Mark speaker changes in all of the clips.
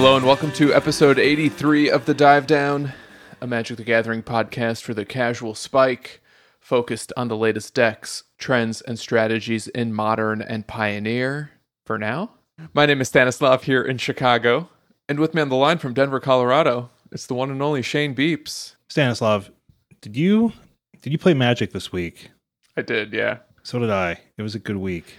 Speaker 1: Hello and welcome to episode 83 of The Dive Down, a Magic the Gathering podcast for the casual spike, focused on the latest decks, trends, and strategies in Modern and Pioneer. For now, my name is Stanislav here in Chicago, and with me on the line from Denver, Colorado, it's the one and only Shane Beeps.
Speaker 2: Stanislav, did you did you play Magic this week?
Speaker 1: I did, yeah.
Speaker 2: So did I. It was a good week.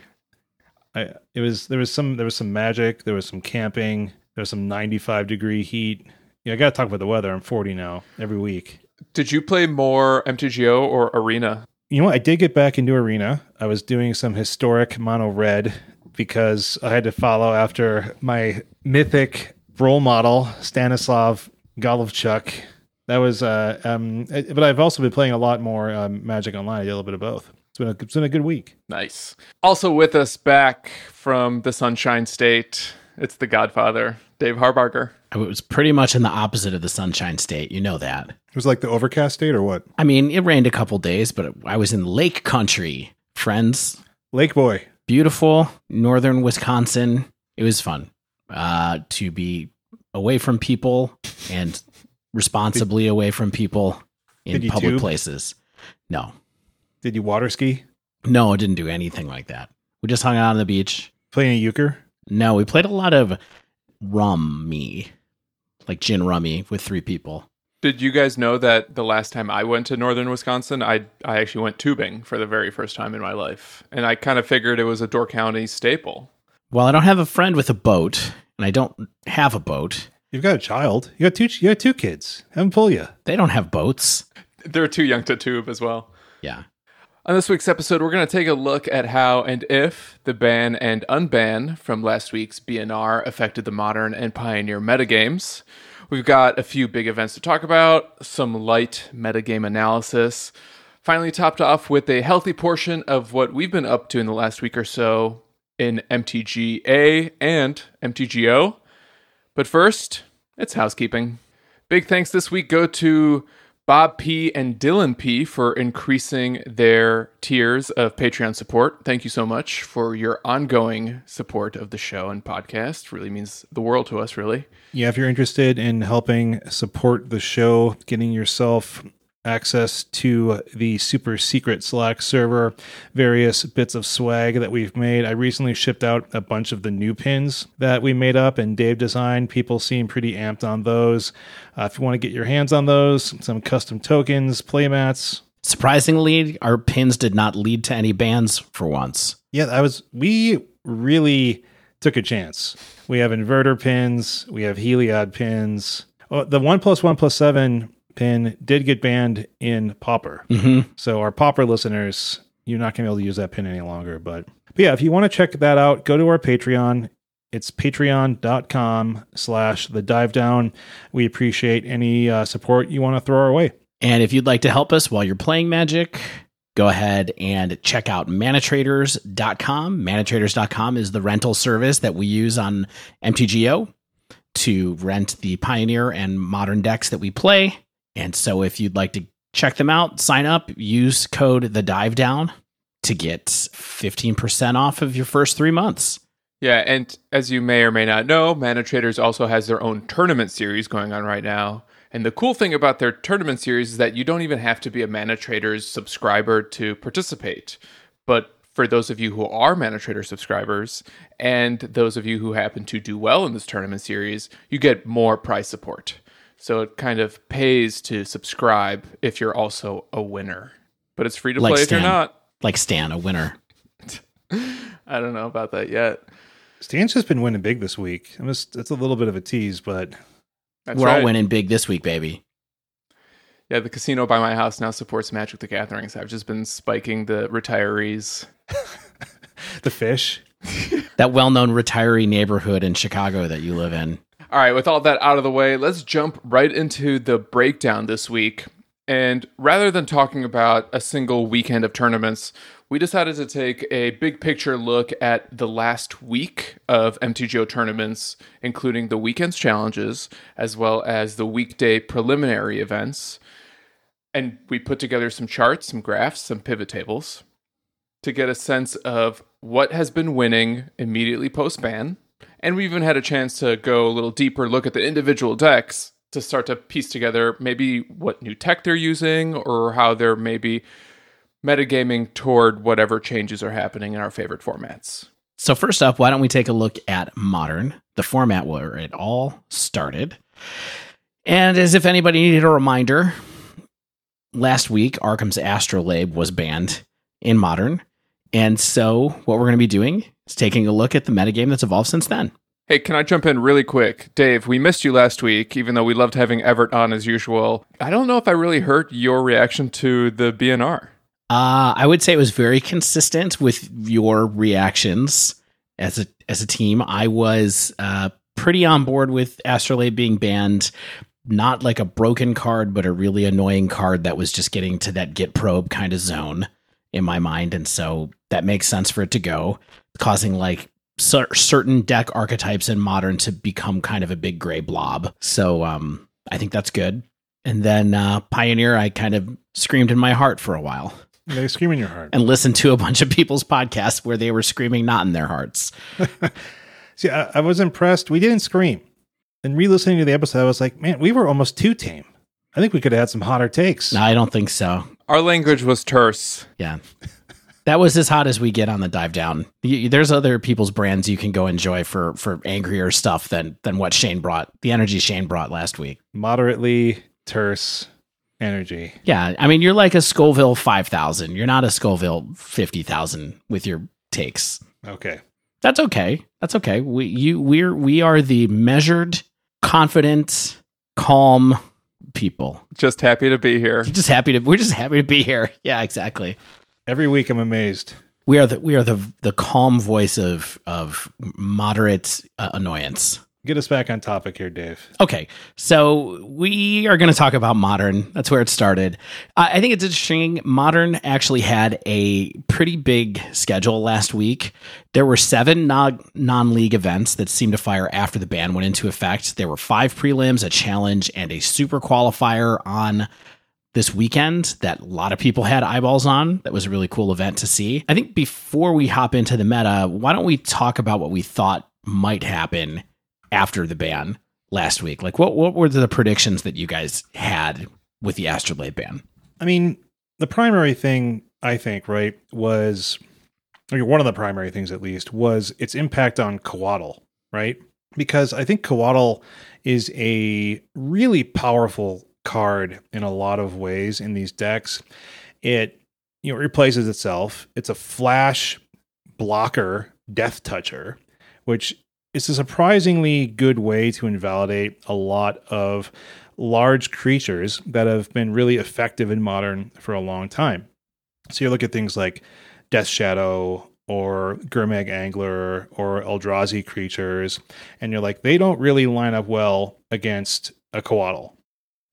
Speaker 2: I it was there was some there was some magic, there was some camping, there was some 95 degree heat. Yeah, I got to talk about the weather. I'm 40 now every week.
Speaker 1: Did you play more MTGO or Arena?
Speaker 2: You know what? I did get back into Arena. I was doing some historic mono red because I had to follow after my mythic role model Stanislav Golovchuk. That was uh um but I've also been playing a lot more um, Magic Online. I did a little bit of both. It's been a, it's been a good week.
Speaker 1: Nice. Also with us back from the Sunshine State, it's the Godfather, Dave Harbarger.
Speaker 3: It was pretty much in the opposite of the Sunshine State. You know that.
Speaker 2: It was like the overcast state or what?
Speaker 3: I mean, it rained a couple days, but I was in Lake Country, friends.
Speaker 2: Lake Boy.
Speaker 3: Beautiful northern Wisconsin. It was fun uh, to be away from people and responsibly away from people in public
Speaker 2: tube?
Speaker 3: places. No,
Speaker 2: Did you water ski?
Speaker 3: no, I didn't do anything like that. We just hung out on the beach.
Speaker 2: Playing a euchre?
Speaker 3: No, we played a lot of rummy, like gin rummy with three people.
Speaker 1: Did you guys know that the last time I went to northern Wisconsin, I I actually went tubing for the very first time in my life, and I kind of figured it was a Door County staple.
Speaker 3: Well, I don't have a friend with a boat, and I don't have a boat.
Speaker 2: You've got a child. You got two. You got two kids. Have them pull you.
Speaker 3: They don't have boats.
Speaker 1: They're too young to tube as well.
Speaker 3: Yeah.
Speaker 1: On this week's episode, we're going to take a look at how and if the ban and unban from last week's BNR affected the modern and pioneer metagames. We've got a few big events to talk about, some light metagame analysis, finally topped off with a healthy portion of what we've been up to in the last week or so in MTGA and MTGO. But first, it's housekeeping. Big thanks this week go to Bob P and Dylan P for increasing their tiers of Patreon support. Thank you so much for your ongoing support of the show and podcast. Really means the world to us, really.
Speaker 2: Yeah, if you're interested in helping support the show, getting yourself access to the super secret Slack server, various bits of swag that we've made. I recently shipped out a bunch of the new pins that we made up and Dave designed. People seem pretty amped on those. Uh, if you want to get your hands on those, some custom tokens, playmats.
Speaker 3: Surprisingly, our pins did not lead to any bans for once.
Speaker 2: Yeah, I was. We really took a chance. We have inverter pins. We have Heliod pins. Oh, the one plus one plus seven pin did get banned in Pauper.
Speaker 3: Mm-hmm.
Speaker 2: So our Popper listeners, you're not going to be able to use that pin any longer. But, but yeah, if you want to check that out, go to our Patreon. It's patreon.com slash the dive down. We appreciate any uh, support you want to throw our way.
Speaker 3: And if you'd like to help us while you're playing Magic, go ahead and check out manatraders.com. Manatraders.com is the rental service that we use on MTGO to rent the Pioneer and Modern decks that we play. And so if you'd like to check them out, sign up, use code the dive down to get 15% off of your first three months.
Speaker 1: Yeah, and as you may or may not know, Mana Traders also has their own tournament series going on right now. And the cool thing about their tournament series is that you don't even have to be a Mana Traders subscriber to participate. But for those of you who are Mana Trader subscribers and those of you who happen to do well in this tournament series, you get more prize support. So it kind of pays to subscribe if you're also a winner. But it's free to
Speaker 3: Like
Speaker 1: play if you're not.
Speaker 3: Like Stan, a winner.
Speaker 1: I don't know about that yet.
Speaker 2: Stan's just been winning big this week. I'm just, it's a little bit of a tease, but
Speaker 1: That's
Speaker 3: We're
Speaker 1: right.
Speaker 3: all winning big this week, baby.
Speaker 1: Yeah, the casino by my house now supports Magic the Gathering. So I've just been spiking the retirees.
Speaker 2: the fish.
Speaker 3: That well known retiree neighborhood in Chicago that you live in.
Speaker 1: All right, with all that out of the way, let's jump right into the breakdown this week. And rather than talking about a single weekend of tournaments, we decided to take a big picture look at the last week of MTGO tournaments, including the weekend's challenges, as well as the weekday preliminary events. And we put together some charts, some graphs, some pivot tables to get a sense of what has been winning immediately post ban And we even had a chance to go a little deeper look at the individual decks to start to piece together maybe what new tech they're using or how they're maybe metagaming toward whatever changes are happening in our favorite formats.
Speaker 3: So, first up, why don't we take a look at Modern, the format where it all started? And as if anybody needed a reminder, last week Arcum's Astrolabe was banned in Modern. And so, what we're going to be doing is taking a look at the metagame that's evolved since then.
Speaker 1: Hey, can I jump in really quick? Dave, we missed you last week, even though we loved having Everett on as usual. I don't know if I really heard your reaction to the BNR.
Speaker 3: Uh, I would say it was very consistent with your reactions as a as a team. I was uh, pretty on board with Astrolabe being banned. Not like a broken card, but a really annoying card that was just getting to that Git Probe kind of zone in my mind, and so that makes sense for it to go, causing like cer- certain deck archetypes in modern to become kind of a big gray blob. So um, I think that's good. And then uh, Pioneer, I kind of screamed in my heart for a while
Speaker 2: They scream in your heart.
Speaker 3: and listened to a bunch of people's podcasts where they were screaming not in their hearts.
Speaker 2: See, I, I was impressed. We didn't scream. And re-listening to the episode, I was like, man, we were almost too tame. I think we could have had some hotter takes.
Speaker 3: No, I don't think so.
Speaker 1: Our language was terse.
Speaker 3: Yeah. That was as hot as we get on the dive down. Y- There's other people's brands you can go enjoy for for angrier stuff than than what Shane brought. The energy Shane brought last week.
Speaker 2: Moderately terse energy.
Speaker 3: Yeah, I mean you're like a Scoville 5000. You're not a Scoville 50,000 with your takes.
Speaker 2: Okay.
Speaker 3: That's okay. That's okay. We you we're we are the measured, confident, calm people.
Speaker 1: Just happy to be here.
Speaker 3: Just happy to we're just happy to be here. Yeah, exactly.
Speaker 2: Every week I'm amazed.
Speaker 3: We are the we are the the calm voice of of moderate uh, annoyance.
Speaker 2: Get us back on topic here, Dave.
Speaker 3: Okay, so we are going to talk about modern. That's where it started. I I think it's interesting. Modern actually had a pretty big schedule last week. There were seven non league events that seemed to fire after the ban went into effect. There were five prelims, a challenge, and a super qualifier on this weekend that a lot of people had eyeballs on. That was a really cool event to see. I think before we hop into the meta, why don't we talk about what we thought might happen after the ban last week? Like, what what were the predictions that you guys had with the Astrolabe ban?
Speaker 2: I mean, the primary thing I think, right, was mean, one of the primary things at least was its impact on Coatl, right? Because I think Coatl is a really powerful card in a lot of ways in these decks. It you know replaces itself. It's a flash blocker death toucher, which is a surprisingly good way to invalidate a lot of large creatures that have been really effective in modern for a long time. So you look at things like Death Shadow or Gurmag Angler or Eldrazi creatures, and you're like, they don't really line up well against a Coatl.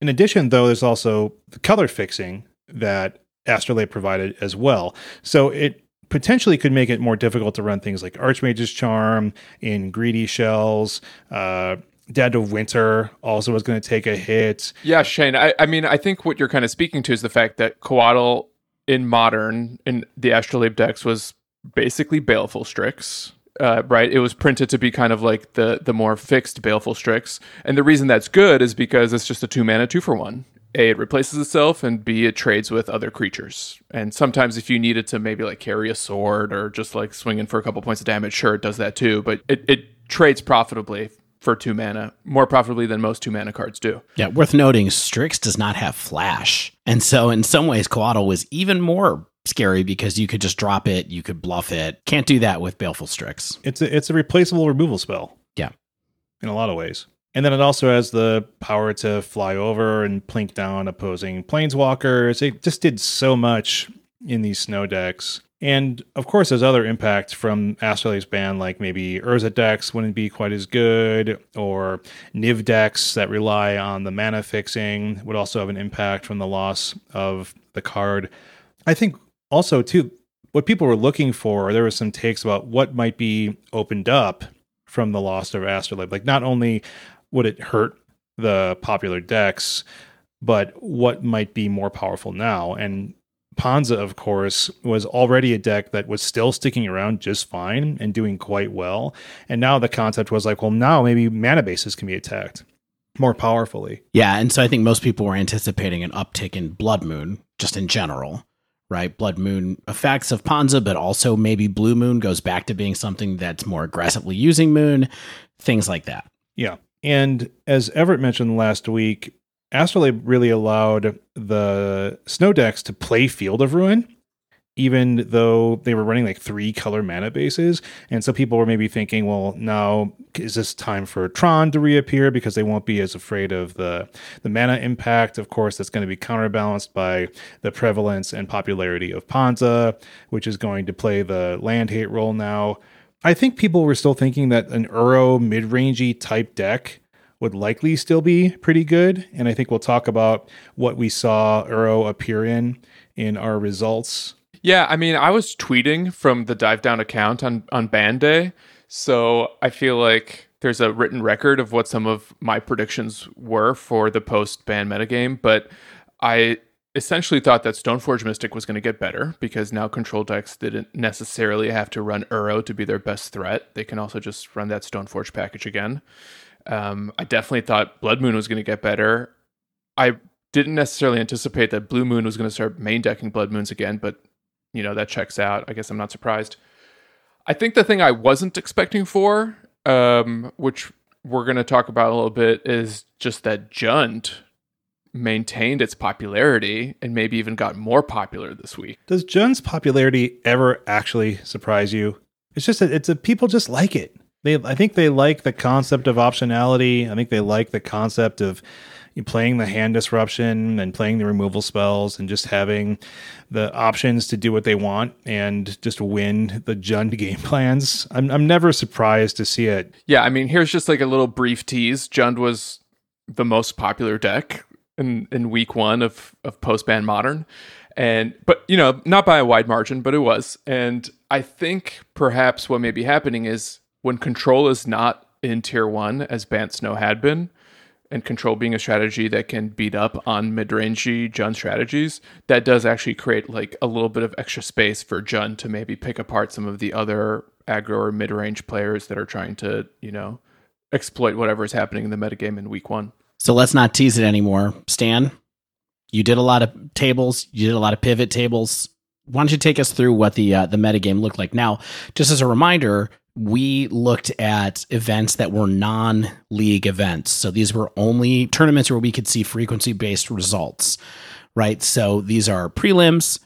Speaker 2: In addition, though, there's also the color fixing that Astrolabe provided as well. So it potentially could make it more difficult to run things like Archmage's Charm in greedy shells. Uh, Dead of Winter also was going to take a hit.
Speaker 1: Yeah, Shane. I, I mean, I think what you're kind of speaking to is the fact that Coatl in modern in the Astrolabe decks was basically Baleful Strix. Uh, right, it was printed to be kind of like the the more fixed Baleful Strix, and the reason that's good is because it's just a two mana two for one. A, it replaces itself, and B, it trades with other creatures. And sometimes, if you needed to maybe like carry a sword or just like swing in for a couple points of damage, sure, it does that too. But it, it trades profitably for two mana, more profitably than most two mana cards do.
Speaker 3: Yeah, worth noting, Strix does not have flash. And so in some ways, Coatl was even more scary because you could just drop it, you could bluff it. Can't do that with Baleful Strix.
Speaker 2: It's a, it's a replaceable removal spell.
Speaker 3: Yeah.
Speaker 2: In a lot of ways. And then it also has the power to fly over and plink down opposing planeswalkers. It just did so much in these snow decks. And of course, there's other impact from Astrolabe's ban, like maybe Urza decks wouldn't be quite as good, or Niv decks that rely on the mana fixing would also have an impact from the loss of the card. I think also, too, what people were looking for, there were some takes about what might be opened up from the loss of Astrolabe. Like, not only would it hurt the popular decks, but what might be more powerful now. And Ponza, of course, was already a deck that was still sticking around just fine and doing quite well. And now the concept was like, well, now maybe mana bases can be attacked more powerfully.
Speaker 3: Yeah, and so I think most people were anticipating an uptick in Blood Moon just in general, right? Blood Moon effects of Ponza, but also maybe Blue Moon goes back to being something that's more aggressively using Moon, things like that.
Speaker 2: Yeah. And as Everett mentioned last week, Astrolabe really allowed the snow decks to play Field of Ruin, even though they were running like three color mana bases. And so people were maybe thinking, well, now is this time for Tron to reappear because they won't be as afraid of the, the mana impact? Of course, that's going to be counterbalanced by the prevalence and popularity of Ponza, which is going to play the land hate role now. I think people were still thinking that an Uro mid rangey type deck would likely still be pretty good. And I think we'll talk about what we saw Uro appear in in our results.
Speaker 1: Yeah, I mean, I was tweeting from the dive down account on on ban day, so I feel like there's a written record of what some of my predictions were for the post ban metagame, but I essentially thought that Stoneforge Mystic was going to get better because now control decks didn't necessarily have to run Uro to be their best threat. They can also just run that Stoneforge package again. Um, I definitely thought Blood Moon was going to get better. I didn't necessarily anticipate that Blue Moon was going to start main decking Blood Moons again, but you know that checks out. I guess I'm not surprised. I think the thing I wasn't expecting for, um, which we're going to talk about a little bit, is just that Jund maintained its popularity and maybe even got more popular this week.
Speaker 2: Does Jund's popularity ever actually surprise you? It's just that it's a people just like it they I think they like the concept of optionality. I think they like the concept of playing the hand disruption and playing the removal spells and just having the options to do what they want and just win the Jund game plans. I'm I'm never surprised to see it.
Speaker 1: Yeah, I mean, here's just like a little brief tease. Jund was the most popular deck in in week 1 of of post ban modern. And but you know, not by a wide margin, but it was. And I think perhaps what may be happening is when control is not in tier one, as Bant Snow had been, and control being a strategy that can beat up on mid-rangey Jund strategies, that does actually create like a little bit of extra space for Jund to maybe pick apart some of the other aggro or mid-range players that are trying to, you know, exploit whatever is happening in the metagame in week one.
Speaker 3: So let's not tease it anymore. Stan, you did a lot of tables, you did a lot of pivot tables. Why don't you take us through what the uh, the metagame looked like? Now, just as a reminder, we looked at events that were non league events. So these were only tournaments where we could see frequency based results, right? So these are prelims,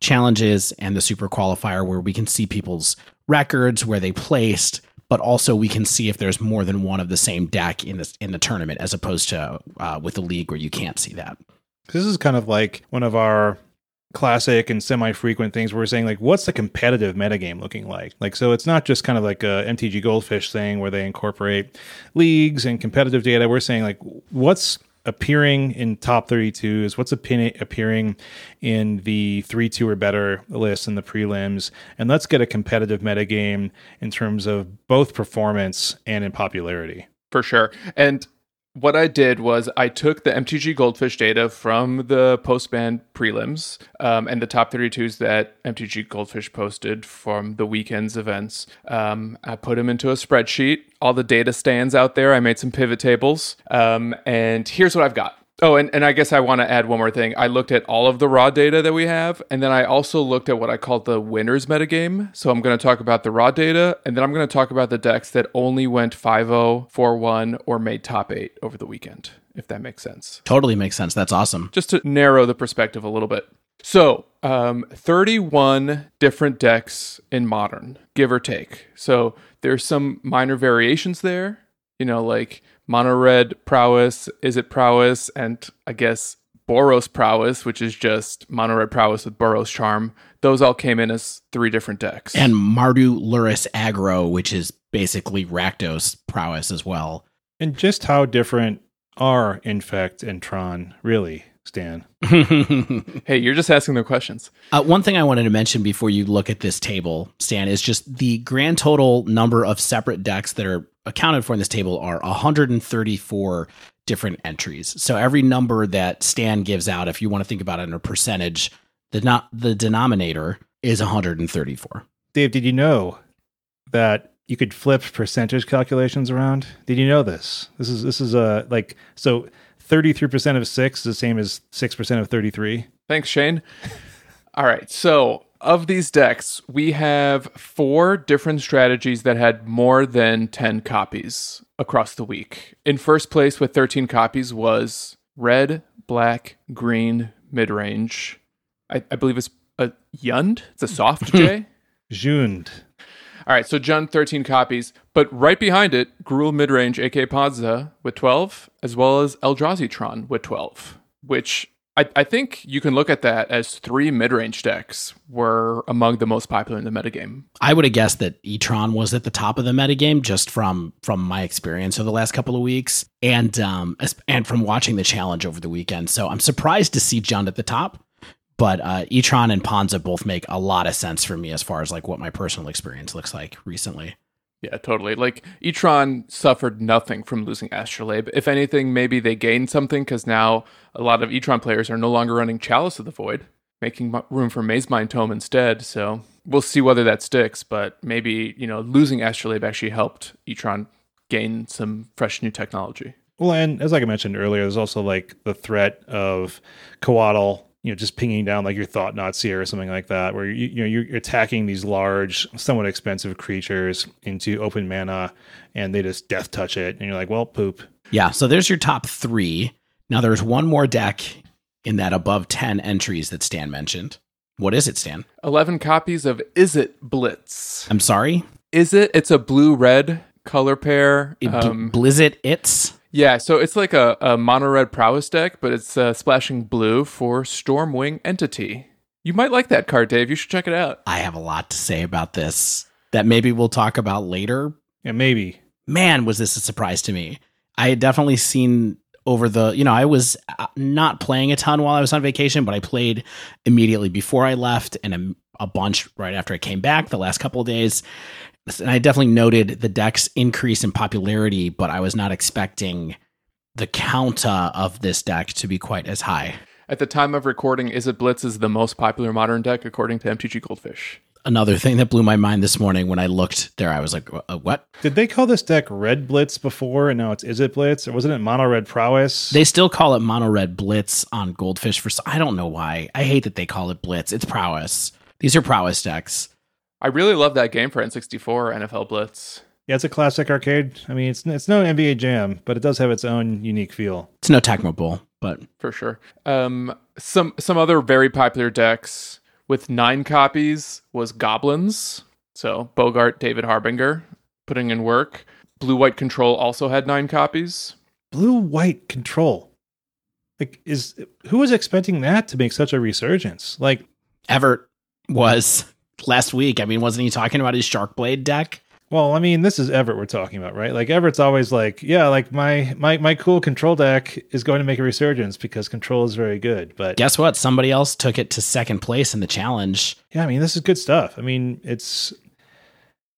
Speaker 3: challenges, and the super qualifier where we can see people's records, where they placed, but also we can see if there's more than one of the same deck in the, in the tournament as opposed to uh, with the league where you can't see that.
Speaker 2: This is kind of like one of our classic and semi-frequent things we're saying like what's the competitive metagame looking like? Like so it's not just kind of like a mtg goldfish thing where they incorporate leagues and competitive data. We're saying like what's appearing in top 32s what's appearing in the 3-2 or better list in the prelims? And let's get a competitive metagame in terms of both performance and in popularity.
Speaker 1: For sure. And what I did was I took the MTG Goldfish data from the post ban prelims um, and the top 32s that MTG Goldfish posted from the weekend's events. Um, I put them into a spreadsheet. All the data stands out there. I made some pivot tables. Um, and here's what I've got. Oh, and, and I guess I want to add one more thing. I looked at all of the raw data that we have, and then I also looked at what I call the winners metagame. So I'm going to talk about the raw data, and then I'm going to talk about the decks that only went 5 0, 4 1, or made top 8 over the weekend, if that makes sense.
Speaker 3: Totally makes sense. That's awesome.
Speaker 1: Just to narrow the perspective a little bit. So, um, 31 different decks in modern, give or take. So, there's some minor variations there, you know, like mono red prowess, Izzet prowess, and I guess Boros prowess, which is just mono red prowess with Boros charm. Those all came in as three different decks.
Speaker 3: And Mardu Lurrus aggro, which is basically Rakdos prowess as well.
Speaker 2: And just how different are Infect and Tron, really, Stan?
Speaker 1: hey, you're just asking the questions.
Speaker 3: Uh, one thing I wanted to mention before you look at this table, Stan, is just the grand total number of separate decks that are accounted for in this table are 134 different entries. So every number that Stan gives out, if you want to think about it in a percentage, The not the denominator is 134.
Speaker 2: Dave, did you know that you could flip percentage calculations around? Did you know this? This is this is a like so 33% of 6 is the same as 6% of 33.
Speaker 1: Thanks, Shane. All right. So, of these decks, we have four different strategies that had more than 10 copies across the week. In first place with 13 copies was red, black, green, mid range. I, I believe it's a Yund. It's a soft J.
Speaker 2: Jund.
Speaker 1: All right, so Jund 13 copies, but right behind it, Gruul midrange, AK Ponza with 12, as well as Eldrazi with 12, which I, I think you can look at that as three mid range decks were among the most popular in the metagame.
Speaker 3: I would have guessed that Etron was at the top of the metagame just from from my experience over the last couple of weeks and um and from watching the challenge over the weekend. So I'm surprised to see Jund at the top but uh, Etron and Ponza both make a lot of sense for me as far as like what my personal experience looks like recently.
Speaker 1: Yeah, totally. Like Etron suffered nothing from losing Astrolabe. If anything, maybe they gained something because now a lot of Etron players are no longer running Chalice of the Void, making room for Mazemind Tome instead. So we'll see whether that sticks. But maybe you know losing Astrolabe actually helped Etron gain some fresh new technology.
Speaker 2: Well, and as like I mentioned earlier, there's also like the threat of Coatl you know just pinging down like your Thought-Knot Seer or something like that where you, you know you're attacking these large somewhat expensive creatures into open mana and they just death touch it. And you're like well poop.
Speaker 3: Yeah. So there's your top three. Now there's one more deck in that above 10 entries that stan mentioned. What is it stan?
Speaker 1: 11 copies of Izzet Blitz?
Speaker 3: I'm sorry?
Speaker 1: Is it it's a blue red color pair
Speaker 3: um, blizzit it's
Speaker 1: yeah, so it's like a, a mono red prowess deck, but it's uh, splashing blue for Stormwing Entity. You might like that card, Dave. You should check it out.
Speaker 3: I have a lot to say about this that maybe we'll talk about later.
Speaker 2: Yeah, maybe.
Speaker 3: Man, was this a surprise to me. I had definitely seen over the, you know, I was uh, not playing a ton while I was on vacation, but I played immediately before I left and a, a bunch right after I came back the last couple of days and I definitely noted the deck's increase in popularity, but I was not expecting the counter of this deck to be quite as high.
Speaker 1: At the time of recording, Izzet Blitz is the most popular modern deck according to MTG Goldfish.
Speaker 3: Another thing that blew my mind this morning when I looked there, I was like, uh, "What?"
Speaker 2: Did they call this deck Red Blitz before, and now it's Izzet Blitz, or wasn't it Mono Red Prowess?
Speaker 3: They still call it Mono Red Blitz on Goldfish for. I don't know why. I hate that they call it Blitz. It's Prowess. These are Prowess decks.
Speaker 1: I really love that game for N64 NFL Blitz.
Speaker 2: Yeah, it's a classic arcade. I mean, it's it's no NBA Jam, but it does have its own unique feel.
Speaker 3: It's no Tecmo Bowl, but
Speaker 1: for sure. Um, some some other very popular decks with nine copies was Goblins. So Bogart, David Harbinger, putting in work. Blue White Control also had nine copies.
Speaker 2: Blue White Control, like is who was expecting that to make such a resurgence? Like
Speaker 3: Everett was last week. I mean, wasn't he talking about his Sharkblade deck?
Speaker 2: Well, I mean, this is Everett we're talking about, right? Like Everett's always like, yeah, like my my my cool control deck is going to make a resurgence because control is very good. But
Speaker 3: guess what? Somebody else took it to second place in the challenge.
Speaker 2: Yeah, I mean, this is good stuff. I mean, it's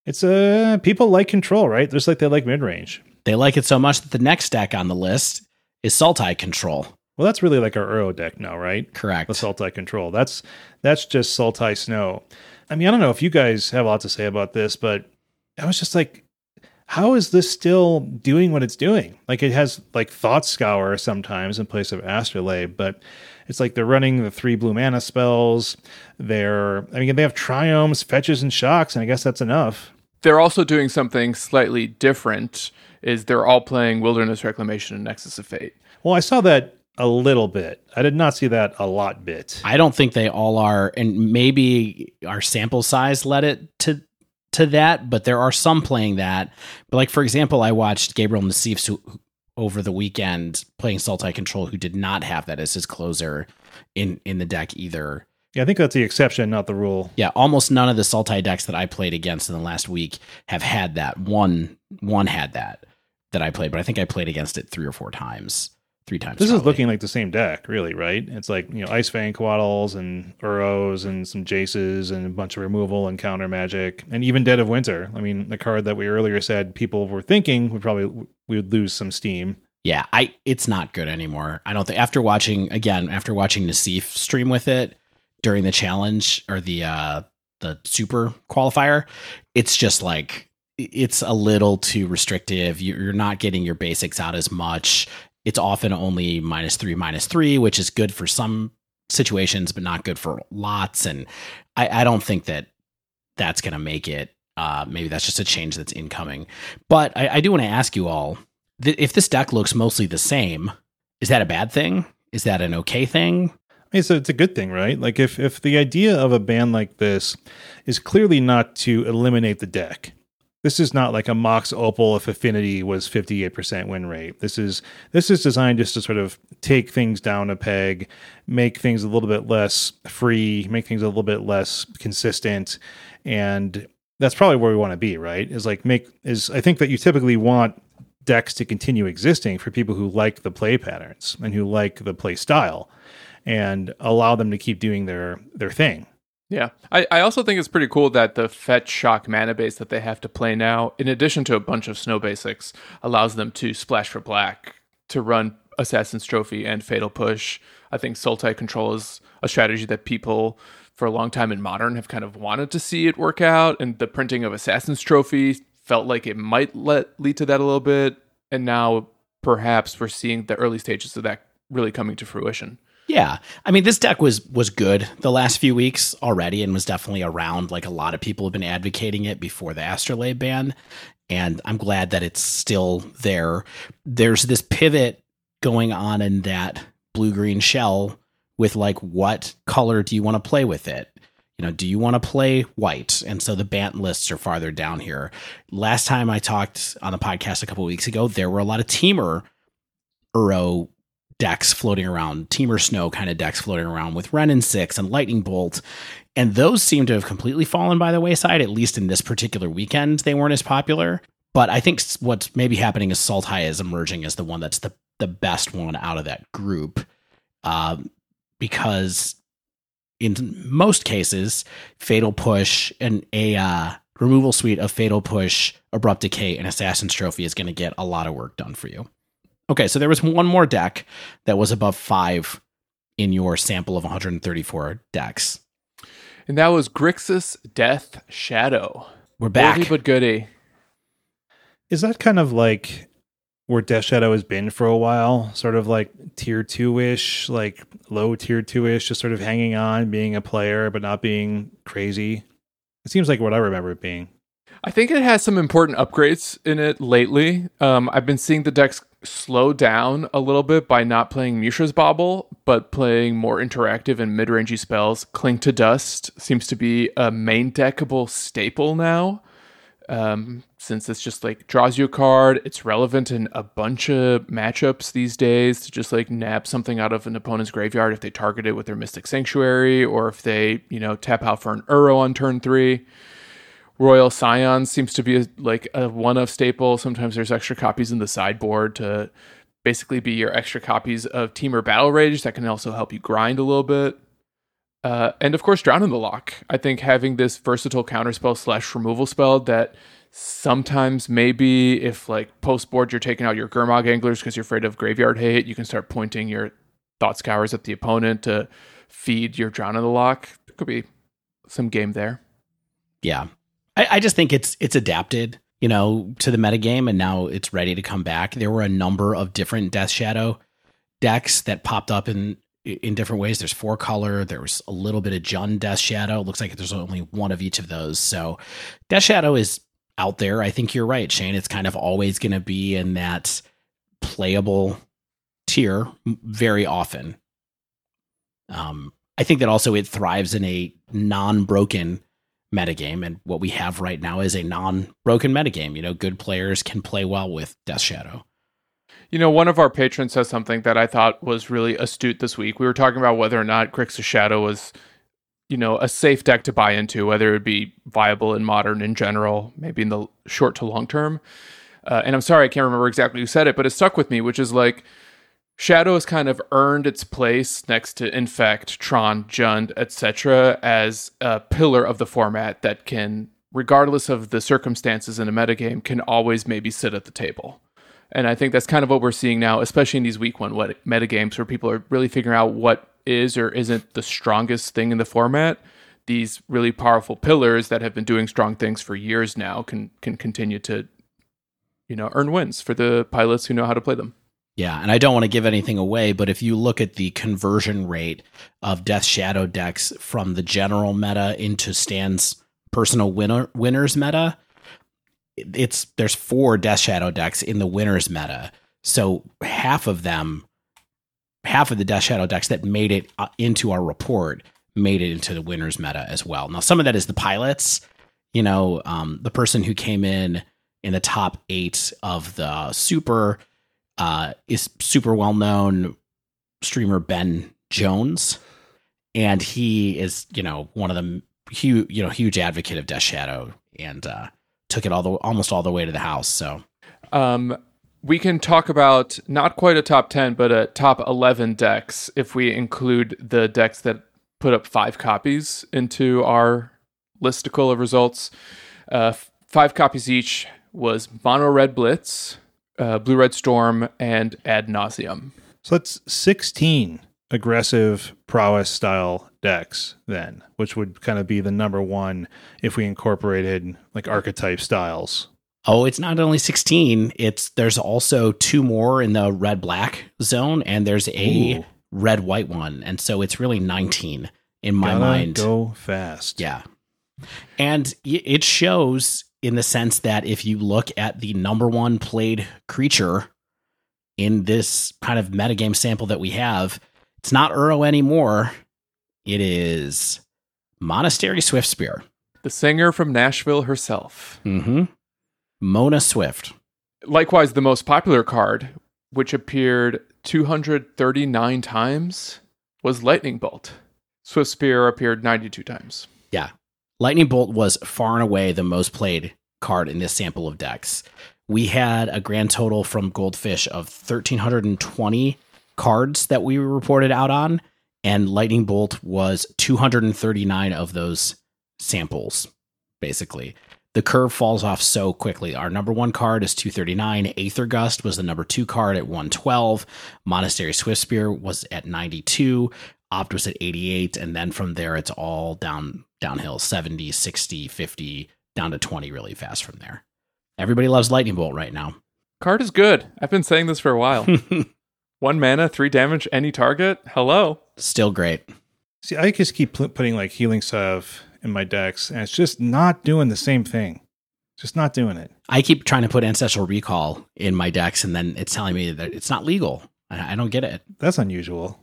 Speaker 2: it's uh people like control, right? Just like they like mid range.
Speaker 3: They like it so much that the next deck on the list is Sultai Control.
Speaker 2: Well, that's really like our Uro deck now, right?
Speaker 3: Correct.
Speaker 2: The Sultai Control. That's that's just Sultai Snow. I mean, I don't know if you guys have a lot to say about this, but I was just like, how is this still doing what it's doing? Like it has like Thought Scour sometimes in place of Astrolabe, but it's like they're running the three blue mana spells. They're, I mean, they have triomes, fetches, and shocks, and I guess that's enough.
Speaker 1: They're also doing something slightly different. Is they're all playing Wilderness Reclamation and Nexus of Fate.
Speaker 2: Well, I saw that a little bit. I did not see that a lot bit.
Speaker 3: I don't think they all are, and maybe our sample size led it to to that, but there are some playing that. But like for example, I watched Gabriel Nassif over the weekend playing Sultai Control, who did not have that as his closer in in the deck either.
Speaker 2: Yeah, I think that's the exception, not the rule.
Speaker 3: Yeah, almost none of the Sultai decks that I played against in the last week have had that. One one had that that I played, but I think I played against it three or four times three times.
Speaker 2: This probably. is looking like the same deck, really, right? It's like you know Ice Fang Coatls and Uros and some Jaces and a bunch of removal and counter magic and even Dead of Winter. I mean, the card that we earlier said people were thinking would probably we would lose some steam.
Speaker 3: Yeah, I it's not good anymore. I don't think after watching again after watching Nassif stream with it, during the challenge or the uh the super qualifier, it's just like it's a little too restrictive. You're not getting your basics out as much. It's often only minus three, minus three, which is good for some situations, but not good for lots. And I, I don't think that that's going to make it. Uh, maybe that's just a change that's incoming. But I, I do want to ask you all th- if this deck looks mostly the same, is that a bad thing? Is that an okay thing?
Speaker 2: I mean, so it's a good thing, right? Like if if the idea of a ban like this is clearly not to eliminate the deck. This is not like a Mox Opal if Affinity was 58% win rate. This is this is designed just to sort of take things down a peg, make things a little bit less free, make things a little bit less consistent, and that's probably where we want to be, right? Is like make is I think that you typically want decks to continue existing for people who like the play patterns and who like the play style and allow them to keep doing their their thing.
Speaker 1: Yeah. I, I also think it's pretty cool that the fetch shock mana base that they have to play now, in addition to a bunch of snow basics, allows them to splash for black to run Assassin's Trophy and Fatal Push. I think Sultai Control is a strategy that people for a long time in modern have kind of wanted to see it work out, and the printing of Assassin's Trophy felt like it might let lead to that a little bit, and now perhaps we're seeing the early stages of that really coming to fruition.
Speaker 3: Yeah. I mean, this deck was was good the last few weeks already and was definitely around. Like a lot of people have been advocating it before the Astrolabe ban. And I'm glad that it's still there. There's this pivot going on in that blue green shell with like what color do you want to play with it? You know, do you want to play white? And so the Bant lists are farther down here. Last time I talked on the podcast a couple weeks ago, there were a lot of Temur Uro decks floating around, Temur Snow kind of decks floating around with Wrenn and Six and Lightning Bolt. And those seem to have completely fallen by the wayside, at least in this particular weekend. They weren't as popular. But I think what's maybe happening is Sultai is emerging as the one that's the, the best one out of that group. Um, because in most cases, Fatal Push and a uh, removal suite of Fatal Push, Abrupt Decay, and Assassin's Trophy is going to get a lot of work done for you. Okay, so there was one more deck that was above five in your sample of 134 decks.
Speaker 1: And that was Grixis Death Shadow.
Speaker 3: We're back.
Speaker 1: Goody but goody.
Speaker 2: Is that kind of like where Death Shadow has been for a while? Sort of like tier two ish, like low tier two ish, just sort of hanging on, being a player, but not being crazy. It seems like what I remember it being.
Speaker 1: I think it has some important upgrades in it lately. Um, I've been seeing the decks slow down a little bit by not playing Mishra's Bauble, but playing more interactive and mid rangey spells. Cling to Dust seems to be a main deckable staple now. Um, since it's just like draws you a card, it's relevant in a bunch of matchups these days to just like nab something out of an opponent's graveyard if they target it with their Mystic Sanctuary or if they, you know, tap out for an Uro on turn three. Royal Scion seems to be a, like a one of staple. Sometimes there's extra copies in the sideboard to basically be your extra copies of Temur Battle Rage that can also help you grind a little bit. Uh, and of course, Drown in the Loch. I think having this versatile counterspell slash removal spell that sometimes maybe if like post board you're taking out your Gurmag anglers because you're afraid of graveyard hate, you can start pointing your thought scours at the opponent to feed your Drown in the Loch. Could be some game there.
Speaker 3: Yeah, I, I just think it's it's adapted, you know, to the metagame, and now it's ready to come back. There were a number of different Death Shadow decks that popped up in in different ways. There's four color. There was a little bit of Jund Death Shadow. It looks like there's only one of each of those. So Death Shadow is out there. I think you're right, Shane. It's kind of always going to be in that playable tier very often. Um, I think that also it thrives in a non-broken metagame. And what we have right now is a non broken metagame. You know, good players can play well with Death Shadow.
Speaker 1: You know, one of our patrons says something that I thought was really astute this week. We were talking about whether or not Grixis Shadow was, you know, a safe deck to buy into, whether it would be viable in modern in general, maybe in the short to long term. Uh, and I'm sorry, I can't remember exactly who said it, but it stuck with me, which is like, Shadow has kind of earned its place next to Infect, Tron, Jund, etc., as a pillar of the format that can, regardless of the circumstances in a metagame, can always maybe sit at the table. And I think that's kind of what we're seeing now, especially in these week one metagames where people are really figuring out what is or isn't the strongest thing in the format, these really powerful pillars that have been doing strong things for years now can can continue to you know earn wins for the pilots who know how to play them.
Speaker 3: Yeah, and I don't want to give anything away, but if you look at the conversion rate of Death Shadow decks from the general meta into Stan's personal winner winners meta, it's there's four Death Shadow decks in the winners meta. So half of them, half of the Death Shadow decks that made it uh, into our report made it into the winners meta as well. Now some of that is the pilots, you know, um, the person who came in in the top eight of the super uh, is super well known streamer Ben Jones, and he is you know one of the huge you know huge advocate of Death Shadow and uh, took it all the almost all the way to the house. So,
Speaker 1: um, we can talk about not quite a top ten, but a top eleven decks if we include the decks that put up five copies into our listicle of results. Uh, five copies each was Mono Red Blitz, uh, Blue Red Storm, and Ad Nauseum.
Speaker 2: So that's 16 aggressive prowess style decks, then, which would kind of be the number one if we incorporated like archetype styles.
Speaker 3: Oh, it's not only 16. It's there's also two more in the red black zone, and there's a
Speaker 2: Ooh.
Speaker 3: red white one. And so it's really 19 in my
Speaker 2: Gotta
Speaker 3: mind.
Speaker 2: Go fast.
Speaker 3: Yeah. And it shows in the sense that if you look at the number one played creature in this kind of metagame sample that we have, it's not Uro anymore. It is Monastery Swiftspear.
Speaker 1: The singer from Nashville herself.
Speaker 3: Mm-hmm. Mona Swift.
Speaker 1: Likewise, the most popular card, which appeared 239 times, was Lightning Bolt. Swiftspear appeared 92 times.
Speaker 3: Yeah. Lightning Bolt was far and away the most played card in this sample of decks. We had a grand total from Goldfish of 1,320 cards that we reported out on, and Lightning Bolt was 239 of those samples, basically. The curve falls off so quickly. Our number one card is 239. Aether Gust was the number two card at 112. Monastery Swiftspear was at 92. Opt was at 88. And then from there, it's all down downhill 70, 60, 50, down to 20 really fast from there. Everybody loves Lightning Bolt right now.
Speaker 1: Card is good. I've been saying this for a while. One mana, three damage, any target. Hello.
Speaker 3: Still great.
Speaker 2: See, I just keep putting like healing salve in my decks, and it's just not doing the same thing. Just not doing it.
Speaker 3: I keep trying to put Ancestral Recall in my decks, and then it's telling me that it's not legal. I, I don't get it.
Speaker 2: That's unusual.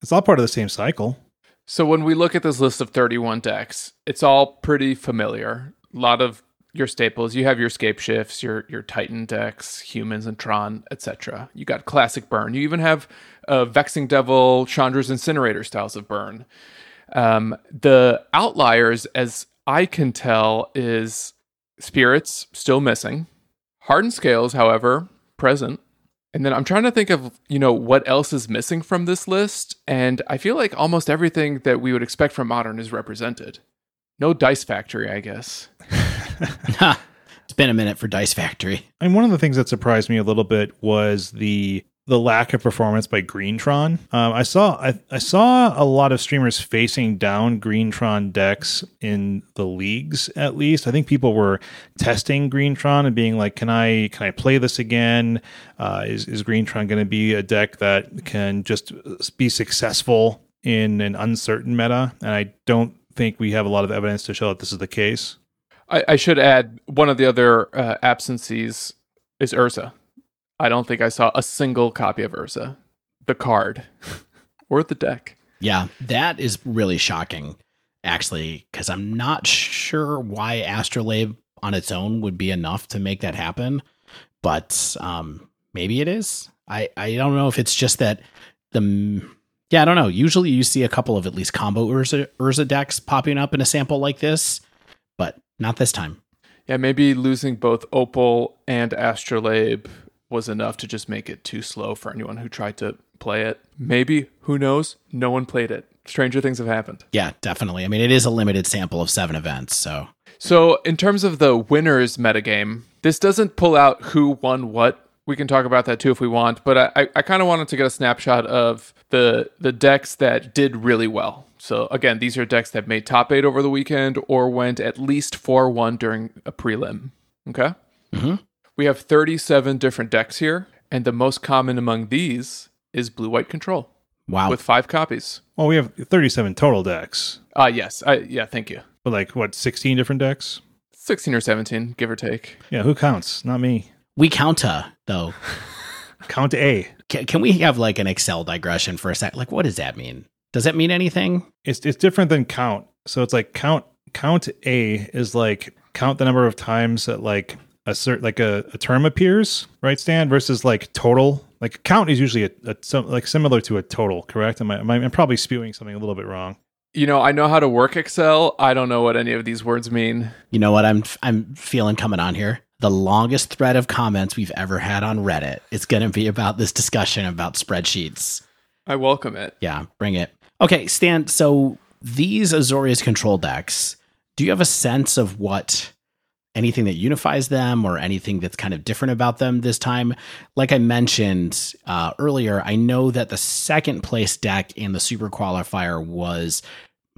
Speaker 2: It's all part of the same cycle.
Speaker 1: So when we look at this list of 31 decks, it's all pretty familiar. A lot of your staples. You have your scape shifts, your your Titan decks, humans and Tron, etc. You got classic burn. You even have uh, Vexing Devil, Chandra's Incinerator styles of burn. Um, the outliers, as I can tell, is spirits still missing. Hardened scales, however, present. And then I'm trying to think of, you know, what else is missing from this list. And I feel like almost everything that we would expect from modern is represented. No dice factory, I guess.
Speaker 3: it's been a minute for Dice Factory.
Speaker 2: And one of the things that surprised me a little bit was the the lack of performance by Greentron. Um, I saw I, I saw a lot of streamers facing down Greentron decks in the leagues. At least I think people were testing Greentron and being like, "Can I can I play this again? Uh, is is Greentron going to be a deck that can just be successful in an uncertain meta?" And I don't think we have a lot of evidence to show that this is the case.
Speaker 1: I, I should add one of the other uh, absences is Urza. I don't think I saw a single copy of Urza, the card or the deck.
Speaker 3: Yeah, that is really shocking, actually, because I'm not sure why Astrolabe on its own would be enough to make that happen. But um, maybe it is. I, I don't know if it's just that the. Yeah, I don't know. Usually you see a couple of at least combo Urza, Urza decks popping up in a sample like this, but not this time.
Speaker 1: Yeah, maybe losing both Opal and Astrolabe was enough to just make it too slow for anyone who tried to play it. Maybe, who knows? No one played it. Stranger things have happened.
Speaker 3: Yeah, definitely. I mean, it is a limited sample of seven events, so
Speaker 1: So, in terms of the winners metagame, this doesn't pull out who won what we can talk about that too if we want. But I, I kind of wanted to get a snapshot of the the decks that did really well. So again, these are decks that made top eight over the weekend or went at least four one during a prelim. Okay.
Speaker 3: Mhm.
Speaker 1: We have 37 different decks here, and the most common among these is blue white control
Speaker 3: Wow.
Speaker 1: with five copies.
Speaker 2: Well, we have 37 total decks,
Speaker 1: Uh yes, I yeah, thank you.
Speaker 2: but like what, 16 different decks?
Speaker 1: 16 or 17, give or take.
Speaker 2: Yeah, who counts? Not me.
Speaker 3: we counta though.
Speaker 2: Count A.
Speaker 3: Can, can we have like an Excel digression for a sec? Like, what does that mean? Does that mean anything?
Speaker 2: It's it's different than count. So it's like count count A is like count the number of times that like a cert like a, a term appears, right? Stan versus like total. Like count is usually a, a some, like similar to a total, correct? Am I, am I I'm probably spewing something a little bit wrong.
Speaker 1: You know, I know how to work Excel. I don't know what any of these words mean.
Speaker 3: You know what I'm I'm feeling coming on here? The longest thread of comments we've ever had on Reddit it's going to be about this discussion about spreadsheets.
Speaker 1: I welcome it.
Speaker 3: Yeah, bring it. Okay, Stan, so these Azorius control decks, do you have a sense of what anything that unifies them or anything that's kind of different about them this time? Like I mentioned uh, earlier, I know that the second place deck in the super qualifier was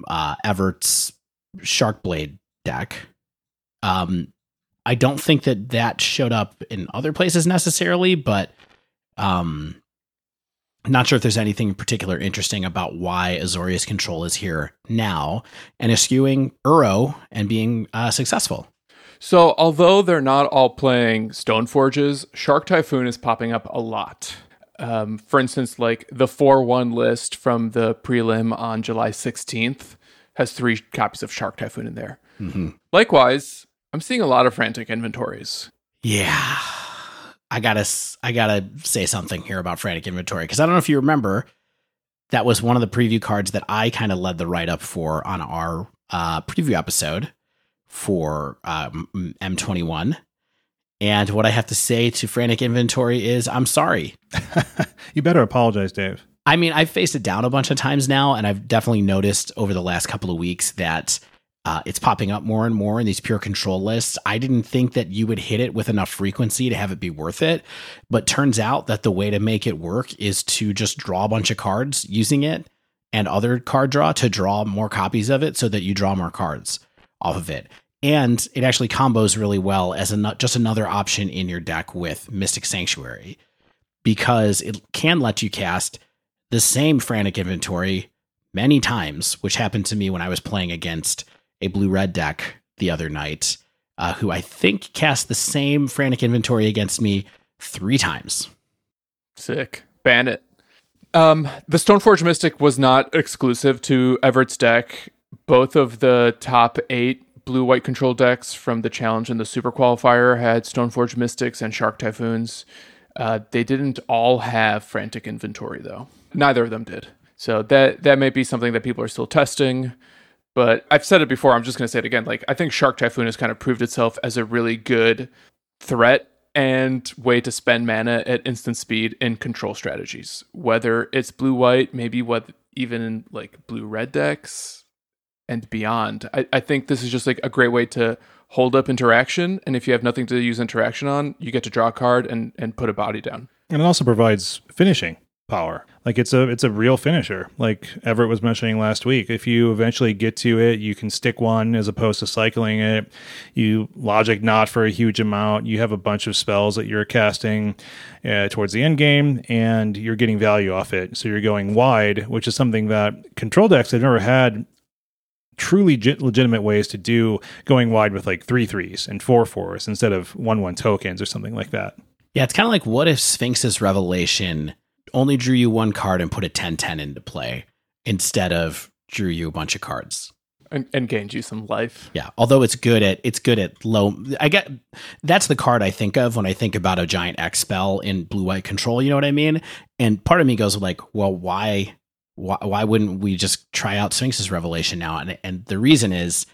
Speaker 3: uh, Everett's Sharkblade deck. Um, I don't think that that showed up in other places necessarily, but um, not sure if there's anything in particular interesting about why Azorius Control is here now and eschewing Uro and being uh, successful.
Speaker 1: So, although they're not all playing Stoneforges, Shark Typhoon is popping up a lot. Um, for instance, like the 4 1 list from the prelim on July 16th has three copies of Shark Typhoon in there. Likewise, I'm seeing a lot of frantic inventories.
Speaker 3: Yeah, I gotta I gotta say something here about Frantic Inventory because I don't know if you remember that was one of the preview cards that I kind of led the write up for on our uh, preview episode for um, M21. And what I have to say to Frantic Inventory is I'm sorry.
Speaker 2: You better apologize, Dave.
Speaker 3: I mean, I've faced it down a bunch of times now, and I've definitely noticed over the last couple of weeks that uh, it's popping up more and more in these pure control lists. I didn't think that you would hit it with enough frequency to have it be worth it, but turns out that the way to make it work is to just draw a bunch of cards using it and other card draw to draw more copies of it so that you draw more cards off of it. And it actually combos really well as a, just another option in your deck with Mystic Sanctuary because it can let you cast the same frantic inventory many times, which happened to me when I was playing against a blue red deck the other night, uh, who I think cast the same frantic inventory against me three times.
Speaker 1: Sick. Ban it. Um, the Stoneforge Mystic was not exclusive to Everett's deck. Both of the top eight blue white control decks from the challenge and the super qualifier had Stoneforge Mystics and Shark Typhoons. Uh, they didn't all have frantic inventory though. Neither of them did. So that that may be something that people are still testing. But I've said it before. I'm just going to say it again. Like I think Shark Typhoon has kind of proved itself as a really good threat and way to spend mana at instant speed in control strategies. Whether it's blue white, maybe what even like blue red decks and beyond. I, I think this is just like a great way to hold up interaction. And if you have nothing to use interaction on, you get to draw a card and, and put a body down.
Speaker 2: And it also provides finishing power. Like it's a it's a real finisher. Like Everett was mentioning last week. If you eventually get to it, you can stick one as opposed to cycling it. You logic not for a huge amount. You have a bunch of spells that you're casting uh, towards the end game, and you're getting value off it. So you're going wide, which is something that control decks have never had truly ge- legitimate ways to do going wide with like three threes and four fours instead of one one tokens or something like that.
Speaker 3: Yeah, it's kind of like what if Sphinx's Revelation only drew you one card and put a 10 10 into play instead of drew you a bunch of cards.
Speaker 1: And, and gained you some life.
Speaker 3: Yeah, although it's good at it's good at low. I get that's the card I think of when I think about a giant X spell in blue white control. You know what I mean? And part of me goes like, well, why, why, why wouldn't we just try out Sphinx's Revelation now? And and the reason is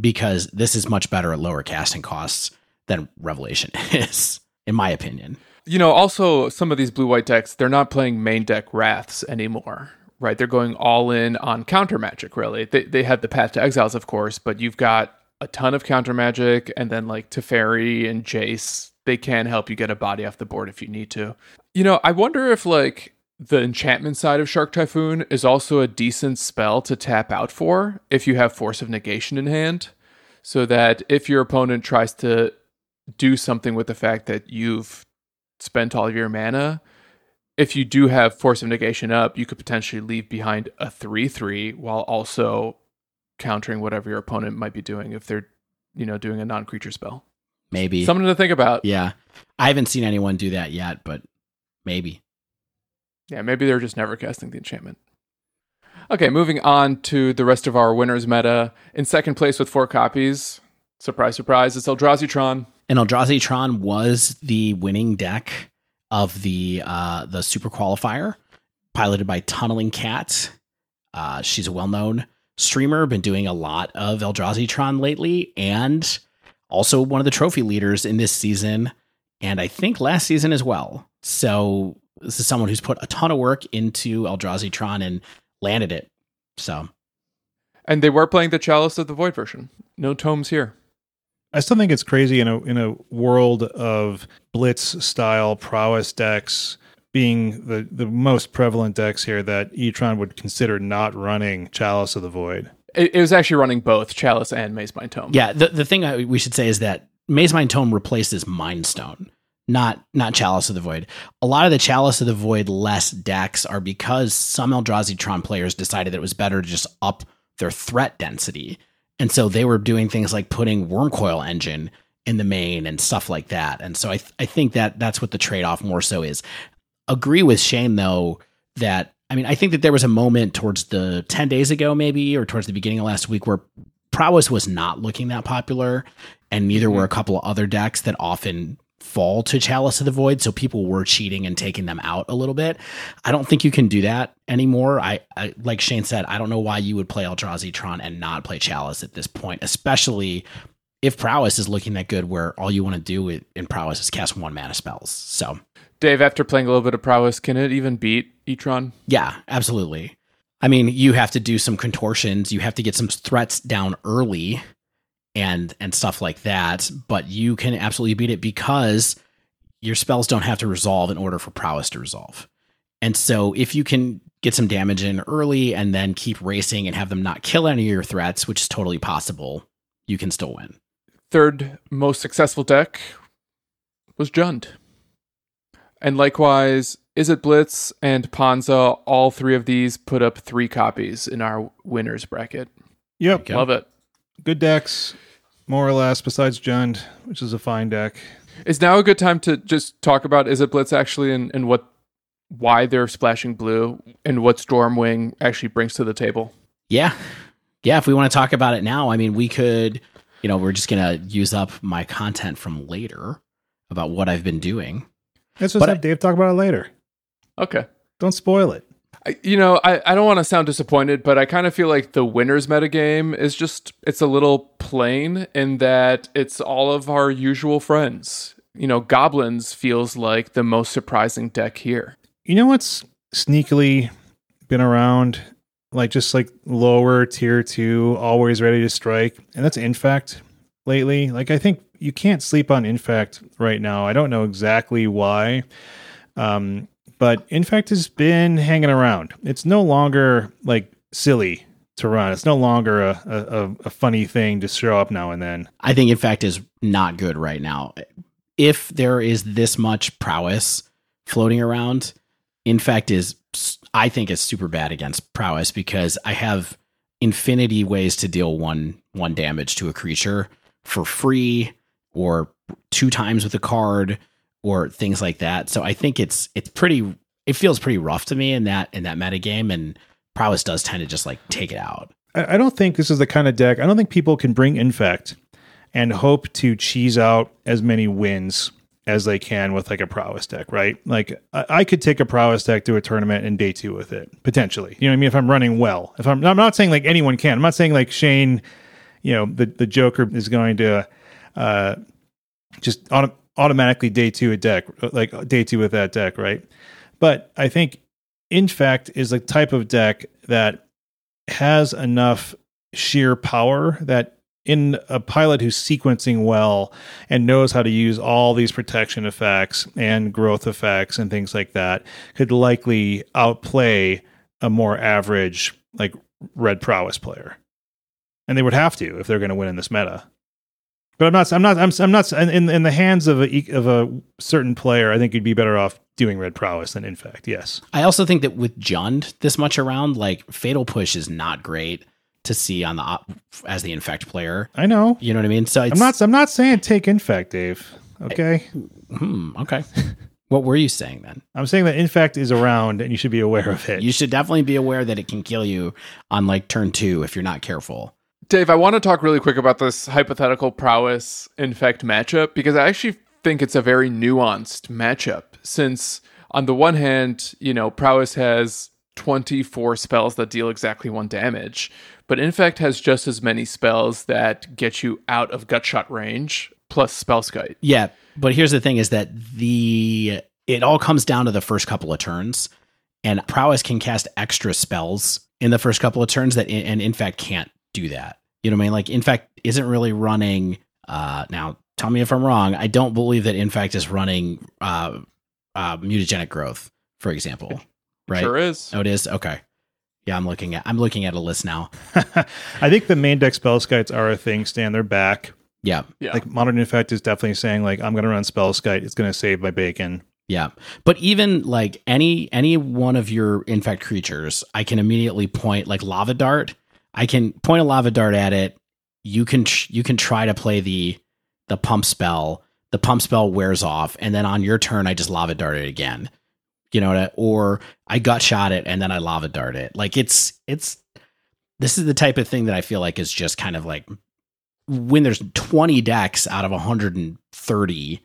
Speaker 3: because this is much better at lower casting costs than Revelation is, in my opinion.
Speaker 1: You know, also some of these blue white decks, they're not playing main deck wraths anymore, right? They're going all in on counter magic, really. They, they have the Path to Exiles, of course, but you've got a ton of counter magic and then like Teferi and Jace. they can help you get a body off the board if you need to. You know, I wonder if like the enchantment side of Shark Typhoon is also a decent spell to tap out for if you have Force of Negation in hand, so that if your opponent tries to do something with the fact that you've spent all of your mana, if you do have Force of Negation up, you could potentially leave behind a 3 3 while also countering whatever your opponent might be doing if they're, you know, doing a non creature spell.
Speaker 3: Maybe.
Speaker 1: Something to think about.
Speaker 3: yeah. I haven't seen anyone do that yet, but maybe.
Speaker 1: Yeah, maybe they're just never casting the enchantment. Okay, moving on to the rest of our winners meta. In second place with four copies, surprise, surprise, it's Eldrazi Tron.
Speaker 3: And Eldrazi Tron was the winning deck of the uh, the Super Qualifier, piloted by Tunneling Cat. Uh, she's a well known streamer, been doing a lot of Eldrazi Tron lately, and also one of the trophy leaders in this season, and I think last season as well. So this is someone who's put a ton of work into Eldrazi Tron and landed it. So
Speaker 1: And they were playing the Chalice of the Void version. No tomes here.
Speaker 2: I still think it's crazy in a in a world of blitz style prowess decks being the, the most prevalent decks here that Etron would consider not running Chalice of the Void.
Speaker 1: It, it was actually running both Chalice and Mazemind Tome.
Speaker 3: Yeah, the the thing I, we should say is that Mazemind Tome replaces Mind Stone, not not Chalice of the Void. A lot of the Chalice of the Void less decks are because some Eldrazi Tron players decided that it was better to just up their threat density, and so they were doing things like putting Wurmcoil Engine in the main and stuff like that. And so I th- I think that that's what the trade off more so is. Agree with Shane though that I mean I think that there was a moment towards the ten days ago maybe or towards the beginning of last week where prowess was not looking that popular and neither mm-hmm. were a couple of other decks that often fall to chalice of the void so people were cheating and taking them out a little bit i don't think you can do that anymore i, I like shane said i don't know why you would play eldrazi tron and not play chalice at this point especially if prowess is looking that good where all you want to do in in prowess is cast one mana spells so
Speaker 1: Dave, after playing a little bit of prowess, can it even beat Etron?
Speaker 3: Yeah, absolutely. I mean, you have to do some contortions, you have to get some threats down early and and stuff like that, but you can absolutely beat it because your spells don't have to resolve in order for prowess to resolve. And so if you can get some damage in early and then keep racing and have them not kill any of your threats, which is totally possible, you can still win.
Speaker 1: Third most successful deck was Jund. And likewise, Izzet Blitz and Ponza, all three of these put up three copies in our winners bracket.
Speaker 2: Yep.
Speaker 1: Love it.
Speaker 2: Good decks, more or less, besides Jund, which is a fine deck.
Speaker 1: Is now a good time to just talk about Izzet Blitz actually and, and what why they're splashing blue and what Stormwing actually brings to the table?
Speaker 3: Yeah. Yeah. If we want to talk about it now, I mean, we could, you know, we're just going to use up my content from later about what I've been doing.
Speaker 2: Let's just
Speaker 3: But
Speaker 2: have
Speaker 3: I-
Speaker 2: Dave talk about it later.
Speaker 1: Okay.
Speaker 2: Don't spoil it.
Speaker 1: You know, I, I don't want to sound disappointed, but I kind of feel like the winners metagame is just, it's a little plain in that it's all of our usual friends. You know, Goblins feels like the most surprising deck here.
Speaker 2: You know what's sneakily been around, like just like lower tier two, always ready to strike, and that's Infect lately. Like I think you can't sleep on Infect right now. I don't know exactly why, um, but Infect has been hanging around. It's no longer like silly to run. It's no longer a, a, a funny thing to show up now and then.
Speaker 3: I think, Infect, is not good right now. If there is this much prowess floating around, Infect, is I think is super bad against prowess because I have infinity ways to deal one one damage to a creature for free or two times with a card or things like that. So I think it's it's pretty it feels pretty rough to me in that in that meta game and prowess does tend to just like take it out.
Speaker 2: I don't think this is the kind of deck. I don't think people can bring Infect and hope to cheese out as many wins as they can with like a prowess deck, right? Like I, I could take a prowess deck to a tournament and day two with it potentially. You know what I mean? If I'm running well, if I'm, I'm not saying like anyone can. I'm not saying like Shane, you know, the the Joker is going to uh, just auto- automatically day two a deck, like day two with that deck, right? But I think Infect is a type of deck that has enough sheer power that in a pilot who's sequencing well and knows how to use all these protection effects and growth effects and things like that could likely outplay a more average like red prowess player and they would have to if they're going to win in this meta but i'm not i'm not i'm, I'm not in, in the hands of a of a certain player i think you'd be better off doing red prowess than infect yes
Speaker 3: I also think that with Jund this much around, like Fatal Push is not great to see on the op- as the infect player.
Speaker 2: i know
Speaker 3: You know what I mean? So it's
Speaker 2: i'm not i'm not saying take infect dave okay
Speaker 3: Hmm, okay. what were you saying then?
Speaker 2: i'm saying that infect is around and you should be aware of it
Speaker 3: You should definitely be aware that it can kill you on like turn two if you're not careful.
Speaker 1: Dave, I want to talk really quick about this hypothetical prowess infect matchup because I actually think it's a very nuanced matchup. Since, on the one hand, you know, prowess has 24 spells that deal exactly one damage, but infect has just as many spells that get you out of gutshot range plus Spellskite.
Speaker 3: Yeah, but here's the thing: is that the it all comes down to the first couple of turns, and prowess can cast extra spells in the first couple of turns that and Infect can't do that. You know what I mean? Like Infect isn't really running. Uh, now tell me if I'm wrong. I don't believe that Infect is running uh, uh, mutagenic growth, for example. Right?
Speaker 1: Sure is.
Speaker 3: Oh, it is. Okay. Yeah, I'm looking at I'm looking at a list now.
Speaker 2: I think the main deck Spellskites are a thing. Stan, they're back.
Speaker 3: Yeah,
Speaker 1: Yeah.
Speaker 2: Like modern infect is definitely saying like I'm going to run Spellskite. It's going to save my bacon.
Speaker 3: Yeah. But even like any any one of your infect creatures, I can immediately point like lava dart. I can point a lava dart at it. You can tr- you can try to play the the pump spell. The pump spell wears off, and then on your turn, I just lava dart it again. You know what? Or I gut shot it, and then I lava dart it. Like it's it's this is the type of thing that I feel like is just kind of like when there's 20 decks out of 130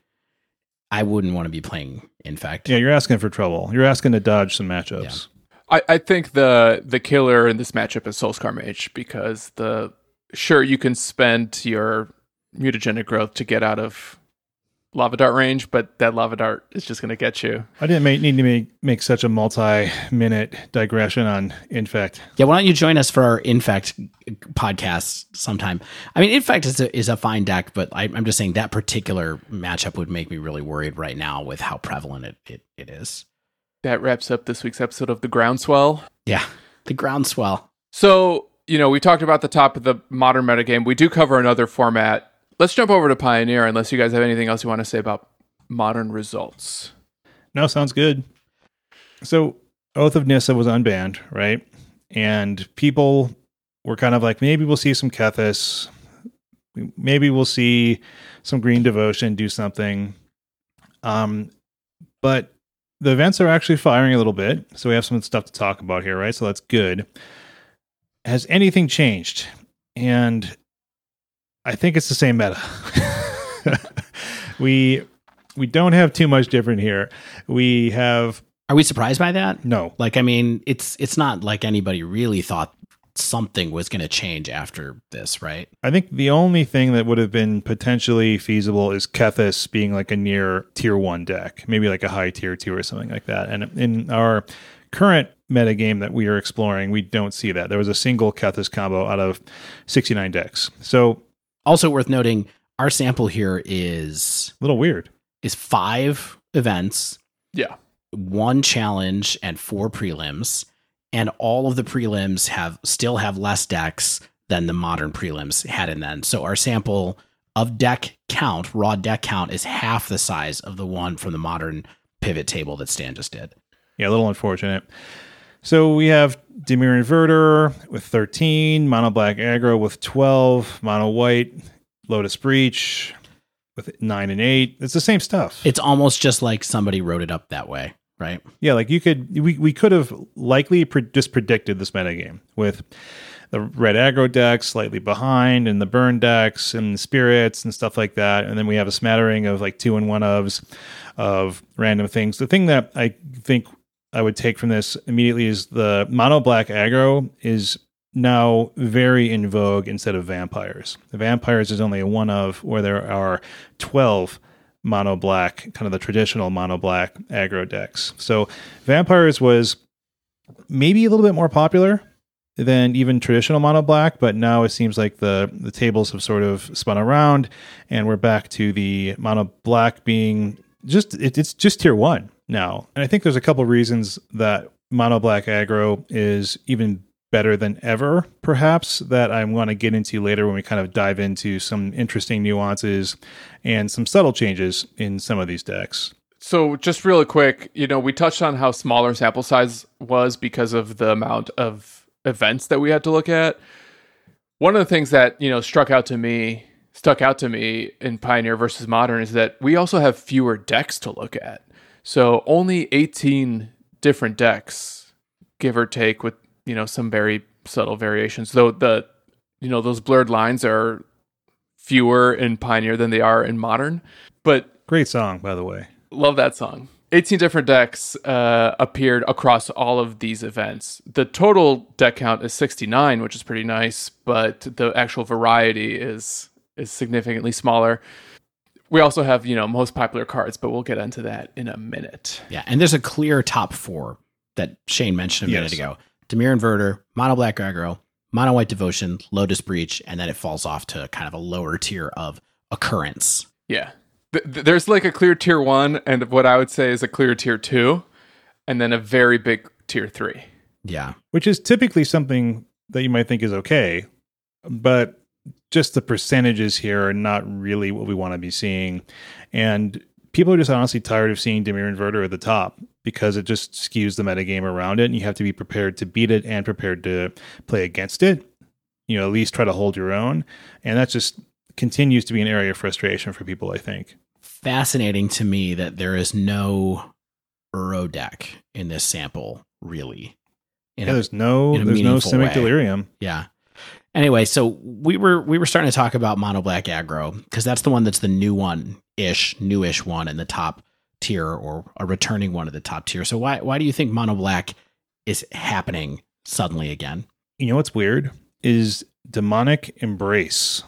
Speaker 3: I wouldn't want to be playing Infect,
Speaker 2: Yeah, you're asking for trouble. You're asking to dodge some matchups.
Speaker 1: I, I think the the killer in this matchup is Soulscar Mage because the sure you can spend your mutagenic growth to get out of lava dart range, but that lava dart is just going to get you.
Speaker 2: I didn't make, need to make, make such a multi-minute digression on infect.
Speaker 3: Yeah, why don't you join us for our Infect podcast sometime? I mean, Infect is a, is a fine deck, but I, I'm just saying that particular matchup would make me really worried right now with how prevalent it, it, it is.
Speaker 1: That wraps up this week's episode of the Groundswell.
Speaker 3: Yeah, the groundswell.
Speaker 1: So you know we talked about the top of the modern metagame. We do cover another format. Let's jump over to Pioneer, unless you guys have anything else you want to say about modern results.
Speaker 2: No, sounds good. So Oath of Nissa was unbanned, right? And people were kind of like, maybe we'll see some Kethis. Maybe we'll see some Green Devotion do something. Um, but the events are actually firing a little bit. So we have some stuff to talk about here, right? So that's good. Has anything changed? And I think it's the same meta. we we don't have too much different here. We have
Speaker 3: Are we surprised by that?
Speaker 2: no.
Speaker 3: Like, I mean, it's it's not like anybody really thought something was going to change after this, right?
Speaker 2: I think the only thing that would have been potentially feasible is Kethis being like a near tier one deck, maybe like a high tier two or something like that. And in our current metagame that we are exploring, we don't see that. There was a single Kethis combo out of 69 decks. So
Speaker 3: Also worth noting, our sample here is
Speaker 2: a little weird.
Speaker 3: is five events,
Speaker 1: Yeah,
Speaker 3: one challenge, and four prelims, and all of the prelims have still have less decks than the modern prelims had in them. So our sample of deck count, raw deck count, is half the size of the one from the modern pivot table that Stan just did.
Speaker 2: Yeah, a little unfortunate. So we have Dimir Inverter with 13, Mono Black Aggro with 12, Mono White, Lotus Breach with 9 and 8. It's the same stuff.
Speaker 3: It's almost just like somebody wrote it up that way, right?
Speaker 2: Yeah, like you could, we, we could have likely pre- just predicted this metagame with the red aggro decks slightly behind and the burn decks and spirits and stuff like that. And then we have a smattering of like two and one ofs of random things. The thing that I think I would take from this immediately is the mono black aggro is now very in vogue instead of vampires. The vampires is only a one of where there are 12 mono black, kind of the traditional mono black aggro decks. So vampires was maybe a little bit more popular than even traditional mono black, but now it seems like the the tables have sort of spun around, and we're back to the mono black being just it, it's just tier one now. And I think there's a couple reasons that mono black aggro is even better than ever, perhaps, that I want to get into later when we kind of dive into some interesting nuances and some subtle changes in some of these decks.
Speaker 1: So, just really quick, you know, we touched on how smaller sample size was because of the amount of events that we had to look at. One of the things that, you know, struck out to me, stuck out to me in Pioneer versus Modern is that we also have fewer decks to look at. So, only 18 different decks, give or take, with you know some very subtle variations. Though the you know those blurred lines are fewer in Pioneer than they are in Modern. But
Speaker 2: great song, by the way.
Speaker 1: Love that song. 18 different decks uh, appeared across all of these events. The total deck count is 69, which is pretty nice, but the actual variety is is significantly smaller. We also have, you know, most popular cards, but we'll get into that in a minute.
Speaker 3: Yeah, and there's a clear top four that Shane mentioned a yes. minute ago. Dimir Inverter, Mono Black Aggro, Mono White Devotion, Lotus Breach, and then it falls off to kind of a lower tier of occurrence.
Speaker 1: Yeah. there's like a clear tier one, and what I would say is a clear tier two, and then a very big tier three.
Speaker 3: Yeah.
Speaker 2: Which is typically something that you might think is okay, but just the percentages here are not really what we want to be seeing. And people are just honestly tired of seeing Dimir Inverter at the top because it just skews the metagame around it. And you have to be prepared to beat it and prepared to play against it. You know, at least try to hold your own. And that just continues to be an area of frustration for people, I think.
Speaker 3: Fascinating to me that there is no Uro deck in this sample, really.
Speaker 2: yeah, a, there's no there's no Simic Delirium.
Speaker 3: Yeah. Anyway, so we were we were starting to talk about Mono Black Aggro because that's the one that's the new one ish, newish one in the top tier or a returning one of the top tier. So why why do you think Mono Black is happening suddenly again?
Speaker 2: You know what's weird is Demonic Embrace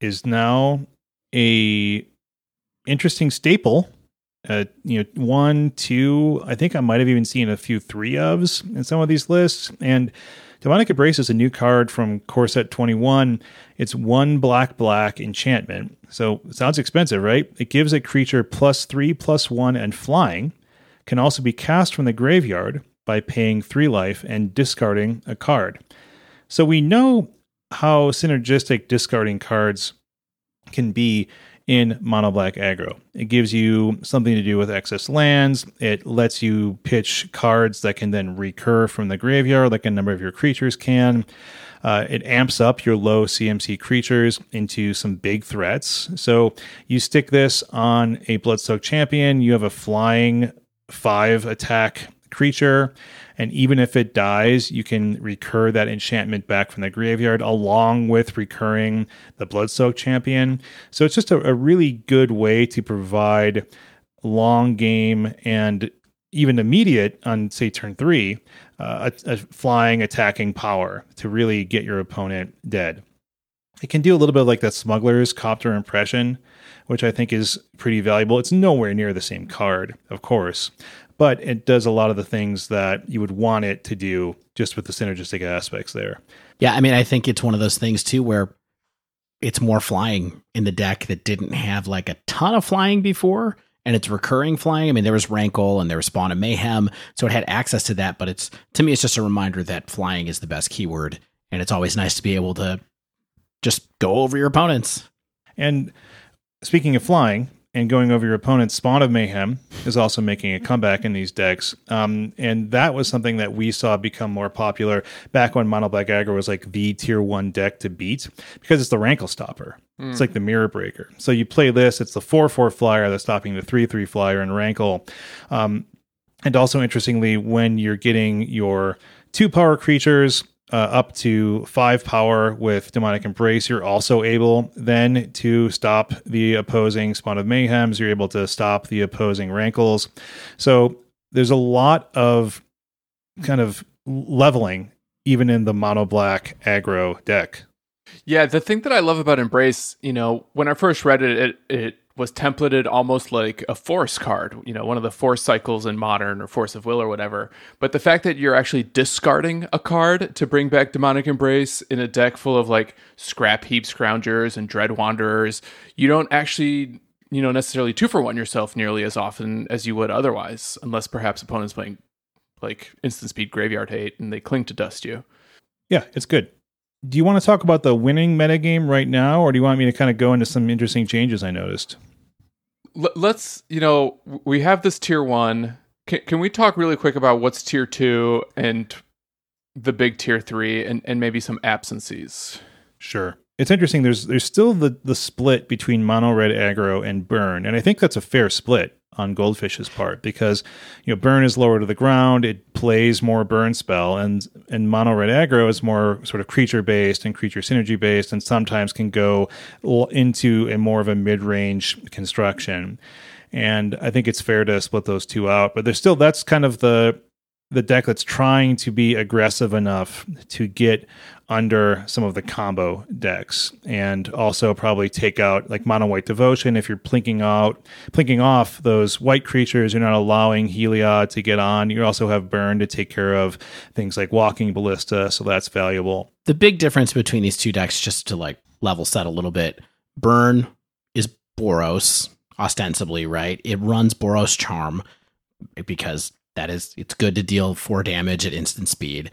Speaker 2: is now a interesting staple. Uh, you know, one, two. I think I might have even seen a few three ofs in some of these lists, and Demonic Embrace is a new card from Core Set 21. It's one black black enchantment. So it sounds expensive, right? It gives a creature plus three, plus one, and flying. Can also be cast from the graveyard by paying three life and discarding a card. So we know how synergistic discarding cards can be in mono black aggro. It gives you something to do with excess lands. It lets you pitch cards that can then recur from the graveyard, like a number of your creatures can. Uh, it amps up your low CMC creatures into some big threats. So you stick this on a Bloodsoaked champion, you have a flying five attack creature. And even if it dies, you can recur that enchantment back from the graveyard along with recurring the Bloodsoaked champion. So it's just a, a really good way to provide long game and even immediate on, say, turn three, uh, a, a flying attacking power to really get your opponent dead. It can do a little bit like that Smuggler's Copter Impression, which I think is pretty valuable. It's nowhere near the same card, of course, but it does a lot of the things that you would want it to do just with the synergistic aspects there.
Speaker 3: Yeah, I mean, I think it's one of those things too where it's more flying in the deck that didn't have like a ton of flying before and it's recurring flying. I mean, there was Rankle and there was Spawn of Mayhem, so it had access to that, but it's to me it's just a reminder that flying is the best keyword and it's always nice to be able to just go over your opponents.
Speaker 2: And speaking of flying, and going over your opponent's Spawn of Mayhem is also making a comeback in these decks. Um, and that was something that we saw become more popular back when Mono Black Aggro was like the tier one deck to beat because it's the Rankle Stopper. Mm. It's like the Mirror Breaker. So you play this, it's the 4 4 flyer that's stopping the 3 3 flyer and Rankle. Um, and also, interestingly, when you're getting your two power creatures uh, up to five power with demonic embrace you're also able then to stop the opposing spawn of mayhems. You're able to stop the opposing rankles. So there's a lot of kind of leveling even in the mono black aggro deck.
Speaker 1: Yeah the thing that i love about embrace you know when i first read it it, it was templated almost like a force card, you know, one of the force cycles in modern or force of will or whatever. But the fact that you're actually discarding a card to bring back demonic embrace in a deck full of like scrap heap scroungers and dread wanderers, you don't actually, you know, necessarily two for one yourself nearly as often as you would otherwise, unless perhaps opponents playing like instant speed graveyard hate and they cling to dust you.
Speaker 2: Yeah, it's good. Do you want to talk about the winning metagame right now, or do you want me to kind of go into some interesting changes I noticed?
Speaker 1: Let's you know we have this tier one. Can, can we talk really quick about what's tier two and the big tier three and, and maybe some absences?
Speaker 2: Sure. It's interesting. There's there's still the the split between mono red aggro and burn. And i think that's a fair split on Goldfish's part because you know burn is lower to the ground, it plays more burn spell, and and mono red aggro is more sort of creature based and creature synergy based, and sometimes can go into a more of a mid range construction. And I think it's fair to split those two out, but there's still that's kind of the the deck that's trying to be aggressive enough to get under some of the combo decks and also probably take out like mono white devotion. If you're plinking out plinking off those white creatures you're not allowing heliod to get on. You also have burn to take care of things like walking ballista so that's valuable.
Speaker 3: The big difference between these two decks just to like level set a little bit burn is boros ostensibly right? It runs boros charm because that is it's good to deal four damage at instant speed.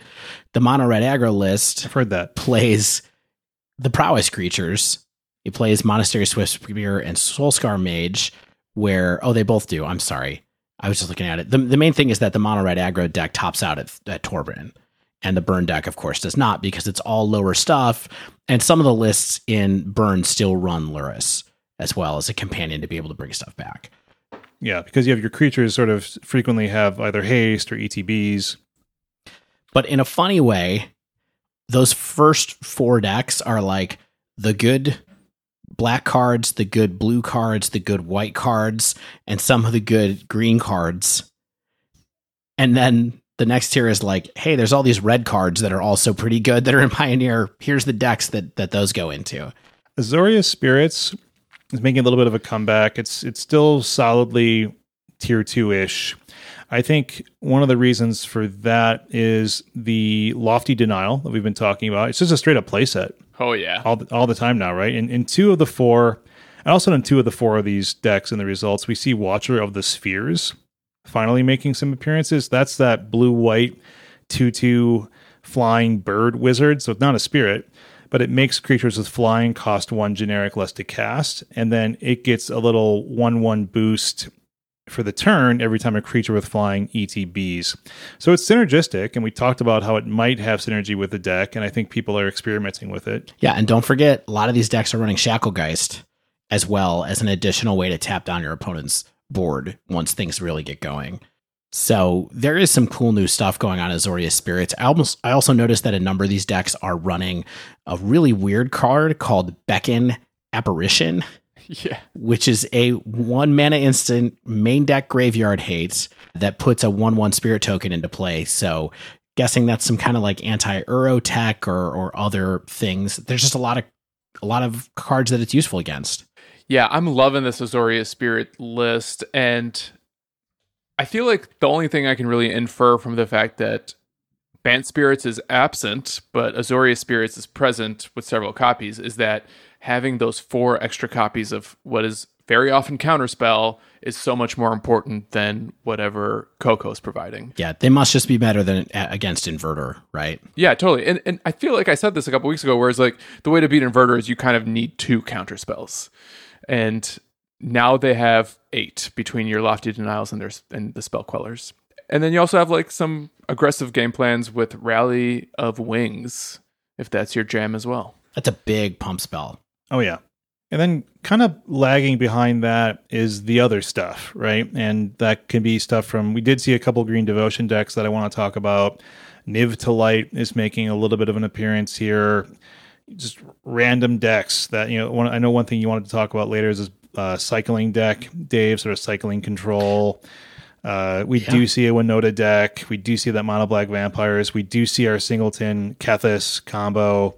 Speaker 3: The mono red aggro list
Speaker 2: I've heard that
Speaker 3: plays the prowess creatures. It plays Monastery Swiftspear and Soulscar Mage, where oh they both do. I'm sorry. I was just looking at it. The, the main thing is that the mono red aggro deck tops out at, at Torbran. And the burn deck, of course, does not because it's all lower stuff. And some of the lists in burn still run Lurrus as well as a companion to be able to bring stuff back.
Speaker 2: Yeah, because you have your creatures sort of frequently have either haste or ETBs.
Speaker 3: But in a funny way, those first four decks are like the good black cards, the good blue cards, the good white cards, and some of the good green cards. And then the next tier is like, hey, there's all these red cards that are also pretty good that are in Pioneer. Here's the decks that that those go into.
Speaker 2: Azorius Spirits is making a little bit of a comeback. It's it's still solidly tier two ish. I think one of the reasons for that is the lofty denial that we've been talking about. It's just a straight up playset.
Speaker 1: Oh yeah,
Speaker 2: all the, all the time now, right? In in two of the four, and also in two of the four of these decks in the results, we see Watcher of the Spheres finally making some appearances. That's that blue white two two flying bird wizard. So it's not a spirit, but it makes creatures with flying cost one generic less to cast, and then it gets a little one one boost for the turn every time a creature with flying ETBs. So it's synergistic, and we talked about how it might have synergy with the deck, and I think people are experimenting with it.
Speaker 3: Yeah, and don't forget, a lot of these decks are running Shacklegeist as well as an additional way to tap down your opponent's board once things really get going. So there is some cool new stuff going on Azorius Spirits. I almost I also noticed that a number of these decks are running a really weird card called Beckon Apparition.
Speaker 1: Yeah.
Speaker 3: Which is a one mana instant main deck graveyard hate that puts a one one spirit token into play. So guessing that's some kind of like anti Uro tech or or other things. There's just a lot of a lot of cards that it's useful against.
Speaker 1: Yeah, I'm loving this Azorius Spirit list and I feel like the only thing I can really infer from the fact that Bant Spirits is absent, but Azorius Spirits is present with several copies is that having those four extra copies of what is very often counterspell is so much more important than whatever Coco's providing.
Speaker 3: Yeah, they must just be better than against Inverter, right?
Speaker 1: Yeah, totally. And and I feel like I said this a couple weeks ago, whereas like the way to beat Inverter is you kind of need two counterspells. And now they have eight between your lofty denials and their and the spell quellers. And then you also have like some aggressive game plans with Rally of Wings, if that's your jam as well.
Speaker 3: That's a big pump spell.
Speaker 2: Oh yeah. And then kind of lagging behind that is the other stuff, right? And that can be stuff from we did see a couple green devotion decks that I want to talk about. Niv to Light is making a little bit of an appearance here. Just random decks that you know. One, I know one thing you wanted to talk about later is uh, cycling deck, Dave, sort of cycling control. Uh, we yeah. do see a Winota deck. We do see that mono black vampires. We do see our singleton Kethis combo.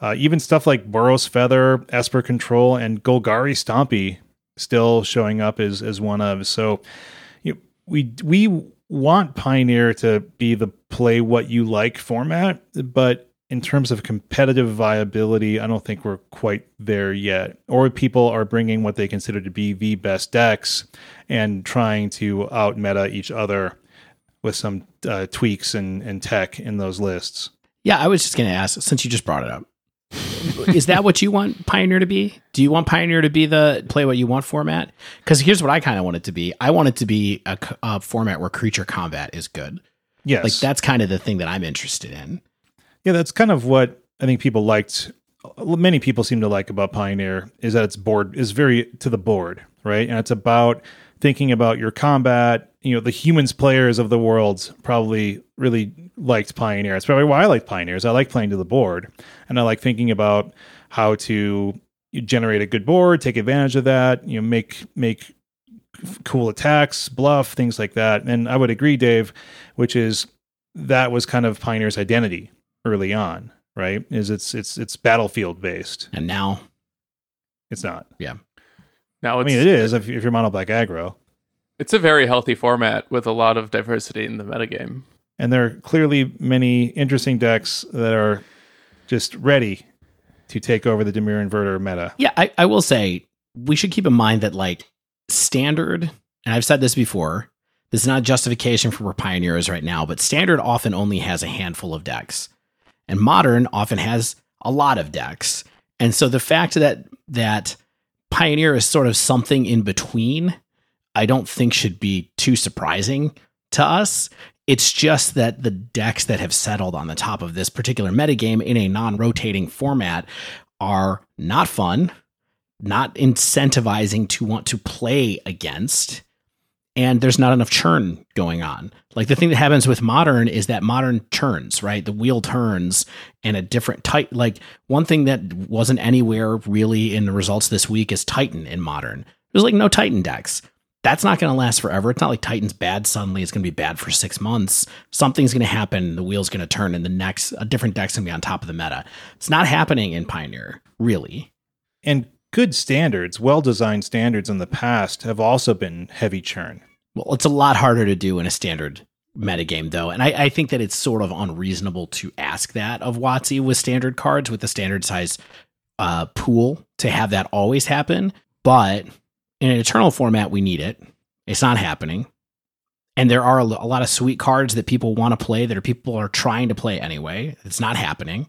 Speaker 2: Uh, even stuff like Boros Feather, Esper Control, and Golgari Stompy still showing up as as one of. So you know, we we want Pioneer to be the play what you like format, but in terms of competitive viability, I don't think we're quite there yet. Or people are bringing what they consider to be the best decks and trying to out meta each other with some uh, tweaks and, and tech in those lists.
Speaker 3: Yeah, I was just going to ask since you just brought it up. is that what you want Pioneer to be? Do you want Pioneer to be the play what you want format? Because here's what I kind of want it to be. I want it to be a, a, format where creature combat is good.
Speaker 2: Yes,
Speaker 3: like that's kind of the thing that I'm interested in.
Speaker 2: Yeah, that's kind of what I think people liked. Uh, many people seem to like about Pioneer is that it's board is very to the board, right? And it's about thinking about your combat. You know, the humans players of the world probably really liked Pioneer. It's probably why I like Pioneers. I like playing to the board, and I like thinking about how to generate a good board, take advantage of that. You know, make make cool attacks, bluff things like that. And I would agree, Dave, which is that was kind of Pioneer's identity early on, right? Is it's it's it's battlefield based,
Speaker 3: and now
Speaker 2: it's not.
Speaker 3: Yeah.
Speaker 1: Now
Speaker 2: I mean, it is if, if you're mono black aggro.
Speaker 1: It's a very healthy format with a lot of diversity in the metagame.
Speaker 2: And there are clearly many interesting decks that are just ready to take over the Dimir Inverter meta.
Speaker 3: Yeah, I, I will say we should keep in mind that like standard, and I've said this before, this is not justification for pioneers right now, but standard often only has a handful of decks. And modern often has a lot of decks. And so the fact that that Pioneer is sort of something in between, I don't think should be too surprising to us. It's just that the decks that have settled on the top of this particular metagame in a non rotating format are not fun, not incentivizing to want to play against, and there's not enough churn going on. Like the thing that happens with modern is that modern turns, right? The wheel turns and a different type. Like one thing that wasn't anywhere really in the results this week is Titan in modern. There's like no Titan decks. That's not going to last forever. It's not like Titan's bad suddenly. It's going to be bad for six months. Something's going to happen. The wheel's going to turn, and the next a different deck's going to be on top of the meta. It's not happening in Pioneer, really.
Speaker 2: And good standards, well designed standards in the past have also been heavy churn.
Speaker 3: Well, it's a lot harder to do in a standard metagame, though. And I, I think that it's sort of unreasonable to ask that of WotC with standard cards, with the standard size uh, pool, to have that always happen. But in an eternal format, we need it. It's not happening. And there are a lot of sweet cards that people want to play that are people are trying to play anyway. It's not happening.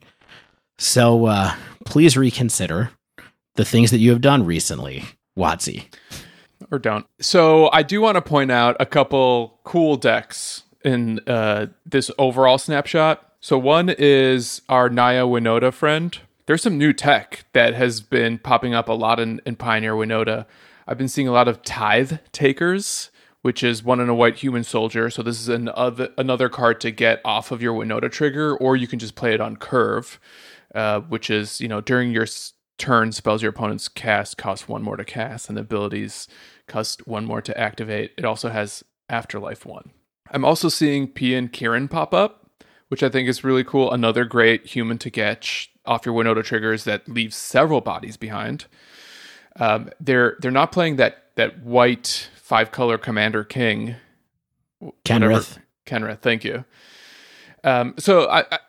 Speaker 3: So uh, please reconsider the things that you have done recently, WotC.
Speaker 1: Or don't. So I do want to point out a couple cool decks in uh, this overall snapshot. So one is our Naya Winota friend. There's some new tech that has been popping up a lot in, in Pioneer Winota. I've been seeing a lot of Tithe Takers, which is one in a white human soldier. So this is an other, another card to get off of your Winota trigger, or you can just play it on curve, uh, which is, you know, during your turn spells your opponent's cast cost one more to cast and abilities cost one more to activate. It also has afterlife one. I'm also seeing Pia and Kiran pop up which i think is really cool. Another great human to get off your winota triggers that leaves several bodies behind. Um, they're they're not playing that that white five color commander king.
Speaker 3: Kenrith.
Speaker 1: Kenrith thank you. Um, so I, I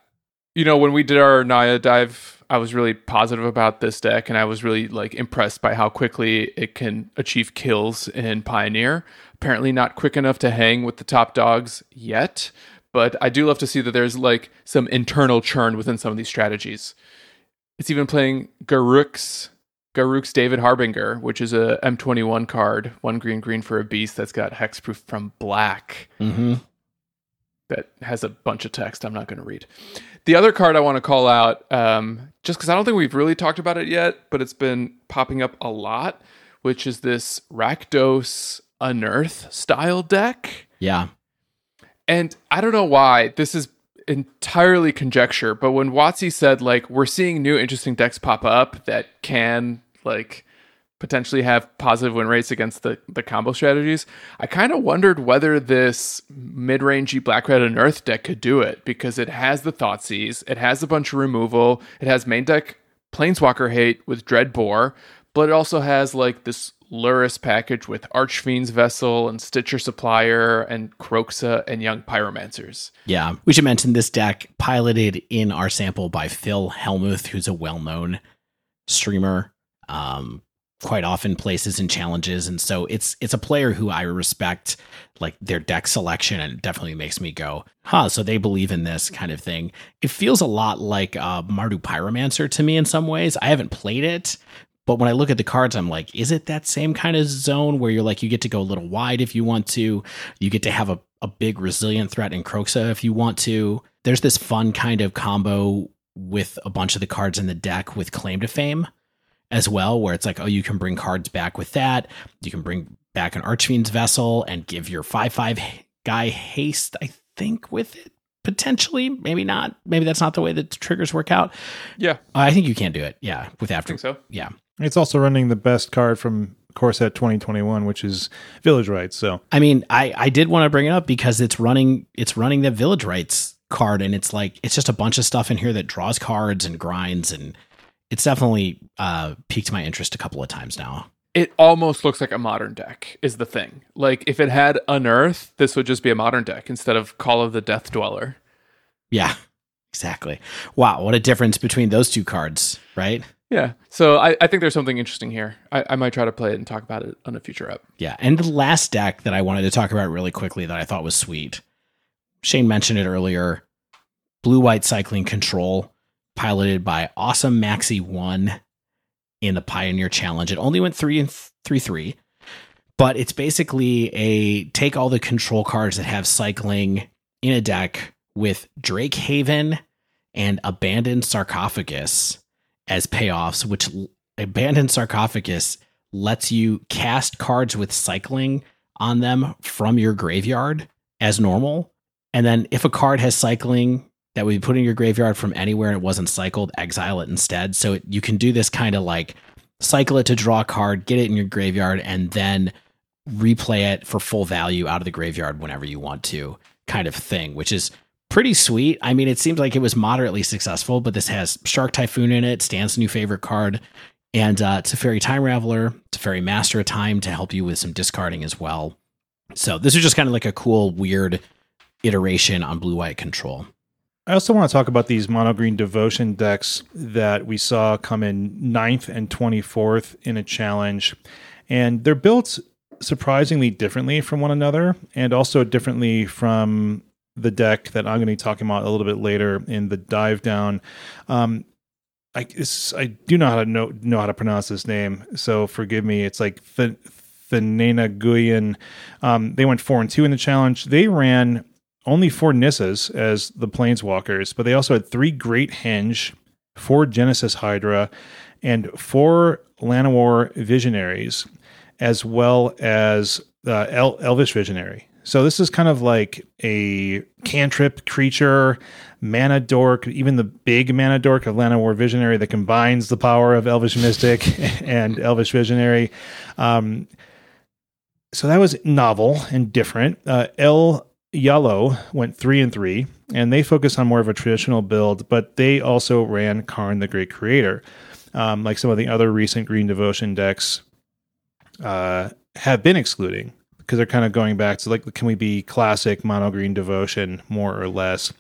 Speaker 1: you know when we did our naya dive I was really positive about this deck, and I was really like impressed by how quickly it can achieve kills in Pioneer. Apparently, not quick enough to hang with the top dogs yet, but I do love to see that there's like some internal churn within some of these strategies. It's even playing Garruk's Garruk's David Harbinger, which is a M21 card, one green green for a beast that's got hexproof from black.
Speaker 3: Mm-hmm.
Speaker 1: That has a bunch of text I'm not going to read. The other card I want to call out, um, just because I don't think we've really talked about it yet, but it's been popping up a lot, which is this Rakdos Unearth style deck.
Speaker 3: Yeah.
Speaker 1: And I don't know why this is entirely conjecture, but when WotC said like we're seeing new interesting decks pop up that can like potentially have positive win rates against the, the combo strategies. I kind of wondered whether this mid rangey Black Red Unearth deck could do it because it has the Thoughtseize, it has a bunch of removal, it has main deck Planeswalker hate with Dread Dreadbore, but it also has like this Lurrus package with Archfiend's Vessel and Stitcher Supplier and Kroxa and Young Pyromancers.
Speaker 3: Yeah, we should mention this deck piloted in our sample by Phil Hellmuth, who's a well-known streamer. Um, quite often places and challenges, and so it's it's a player who I respect, like their deck selection, and it definitely makes me go, huh? So they believe in this kind of thing. It feels a lot like uh, Mardu Pyromancer to me in some ways. I haven't played it, but when I look at the cards, I'm like, is it that same kind of zone where you're like, you get to go a little wide if you want to, you get to have a, a big resilient threat in Kroxa if you want to. There's this fun kind of combo with a bunch of the cards in the deck with Claim to Fame as well, where it's like, oh, you can bring cards back with that. You can bring back an Archfiend's Vessel and give your 5 5 guy haste, I think, with it. Potentially, maybe not. Maybe that's not the way that the triggers work out.
Speaker 1: Yeah,
Speaker 3: I think you can do it. Yeah, with
Speaker 1: I
Speaker 3: after.
Speaker 1: think so.
Speaker 3: Yeah,
Speaker 2: It's also running the best card from Core Set 2021, which is Village Rites. So
Speaker 3: I mean, I I did want to bring it up because it's running it's running the Village Rites card, and it's like it's just a bunch of stuff in here that draws cards and grinds, and it's definitely uh piqued my interest a couple of times now.
Speaker 1: It almost looks like a modern deck, is the thing. Like, if it had Unearth, this would just be a modern deck instead of Call of the Death Dweller.
Speaker 3: Yeah, exactly. Wow, what a difference between those two cards, right?
Speaker 1: Yeah. So I, I think there's something interesting here. I, I might try to play it and talk about it on a future up.
Speaker 3: Yeah, and the last deck that I wanted to talk about really quickly that I thought was sweet. Shane mentioned it earlier. Blue White Cycling Control, piloted by Awesome Maxi One in the Pioneer Challenge. It only went three and th- three three, but it's basically a take all the control cards that have cycling in a deck with Drake Haven and Abandoned Sarcophagus as payoffs, which Abandoned Sarcophagus lets you cast cards with cycling on them from your graveyard as normal. And then if a card has cycling that would be put in your graveyard from anywhere and it wasn't cycled, exile it instead. So it, you can do this kind of like cycle it to draw a card, get it in your graveyard, and then replay it for full value out of the graveyard whenever you want to, kind of thing, which is pretty sweet. I mean, it seems like it was moderately successful, but this has Shark Typhoon in it, Stan's new favorite card. And uh, Teferi Time Raveler, Teferi Master of Time to help you with some discarding as well. So this is just kind of like a cool, weird iteration on blue white control.
Speaker 2: I also want to talk about these mono green devotion decks that we saw come in 9th and 24th in a challenge. And they're built surprisingly differently from one another and also differently from the deck that I'm going to be talking about a little bit later in the dive down. Um, I, I do know how to know, know how to pronounce this name, so forgive me. It's like the Thanena Guyan. Um, they went four and two in the challenge. They ran only four Nissas as the Planeswalkers, but they also had three Great Henge, four Genesis Hydra, and four Llanowar Visionaries, as well as uh, El- Elvish Visionary. So this is kind of like a cantrip creature, mana dork, even the big mana dork of Llanowar Visionary that combines the power of Elvish Mystic and Elvish Visionary. Um, so that was novel and different. Uh, El Yellow went three and three, and they focus on more of a traditional build, but they also ran Karn the Great Creator, um, like some of the other recent Green Devotion decks uh, have been excluding because they're kind of going back to like, can we be classic mono green devotion more or less?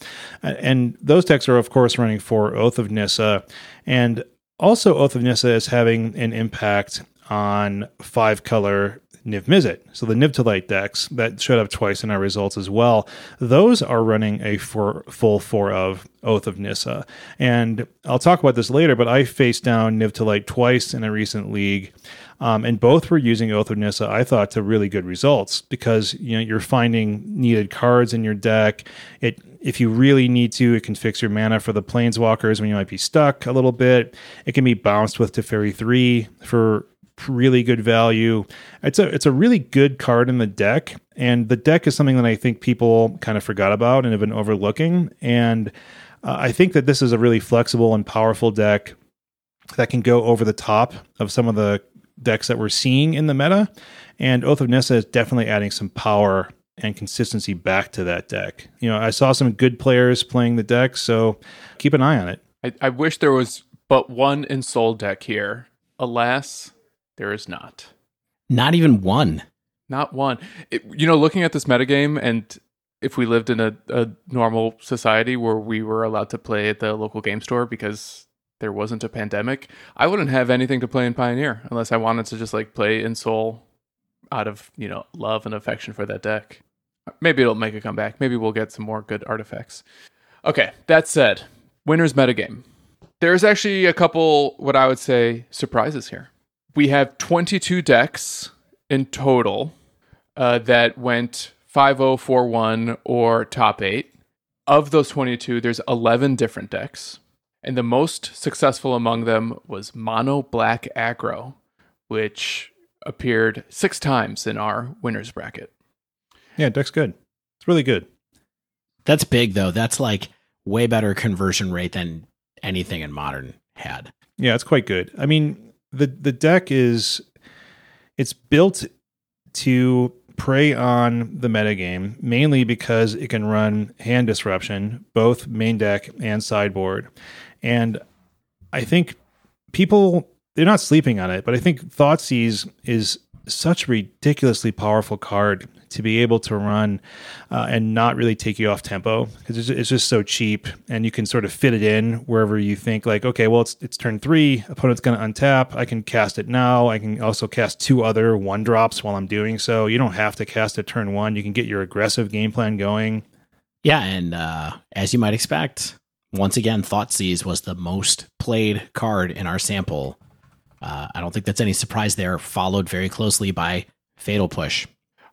Speaker 2: And those decks are, of course, running for Oath of Nissa, and also Oath of Nissa is having an impact on five color Niv Mizzet. So the Niv to Light decks that showed up twice in our results as well, those are running a four, full four of Oath of Nissa. And I'll talk about this later, but I faced down Niv to Light twice in a recent league. Um, and both were using Oath of Nissa, I thought, to really good results because you know you're finding needed cards in your deck. It if you really need to, it can fix your mana for the planeswalkers when you might be stuck a little bit. It can be bounced with Teferi three for really good value. It's a it's a really good card in the deck, and the deck is something that I think people kind of forgot about and have been overlooking. And uh, I think that this is a really flexible and powerful deck that can go over the top of some of the decks that we're seeing in the meta. And Oath of Nissa is definitely adding some power and consistency back to that deck. You know, I saw some good players playing the deck, so keep an eye on it.
Speaker 1: I, I wish there was but one Ensoul deck here. Alas, there is not.
Speaker 3: Not even one.
Speaker 1: Not one. It, you know, looking at this metagame, and if we lived in a, a normal society where we were allowed to play at the local game store because there wasn't a pandemic, I wouldn't have anything to play in Pioneer unless I wanted to just like play Ensoul out of, you know, love and affection for that deck. Maybe it'll make a comeback. Maybe we'll get some more good artifacts. Okay, that said, winner's metagame. There's actually a couple, what I would say, surprises here. We have 22 decks in total uh, that went 5041 or top eight. Of those 22, there's 11 different decks. And the most successful among them was Mono Black Aggro, which appeared six times in our winners bracket.
Speaker 2: Yeah, deck's good. It's really good.
Speaker 3: That's big though. That's like way better conversion rate than anything in modern had.
Speaker 2: Yeah, it's quite good. I mean, the the deck is it's built to prey on the metagame, mainly because it can run hand disruption, both main deck and sideboard. And I think people they're not sleeping on it, but I think Thoughtseize is such a ridiculously powerful card to be able to run uh, and not really take you off tempo because it's, it's, just so cheap and you can sort of fit it in wherever you think like okay well it's it's turn three opponent's going to untap i can cast it now i can also cast two other one drops while i'm doing so. You don't have to cast it turn one you can get your aggressive game plan going.
Speaker 3: Yeah and uh, as you might expect once again thoughtseize was the most played card in our sample. Uh, i don't think that's any surprise there followed very closely by fatal push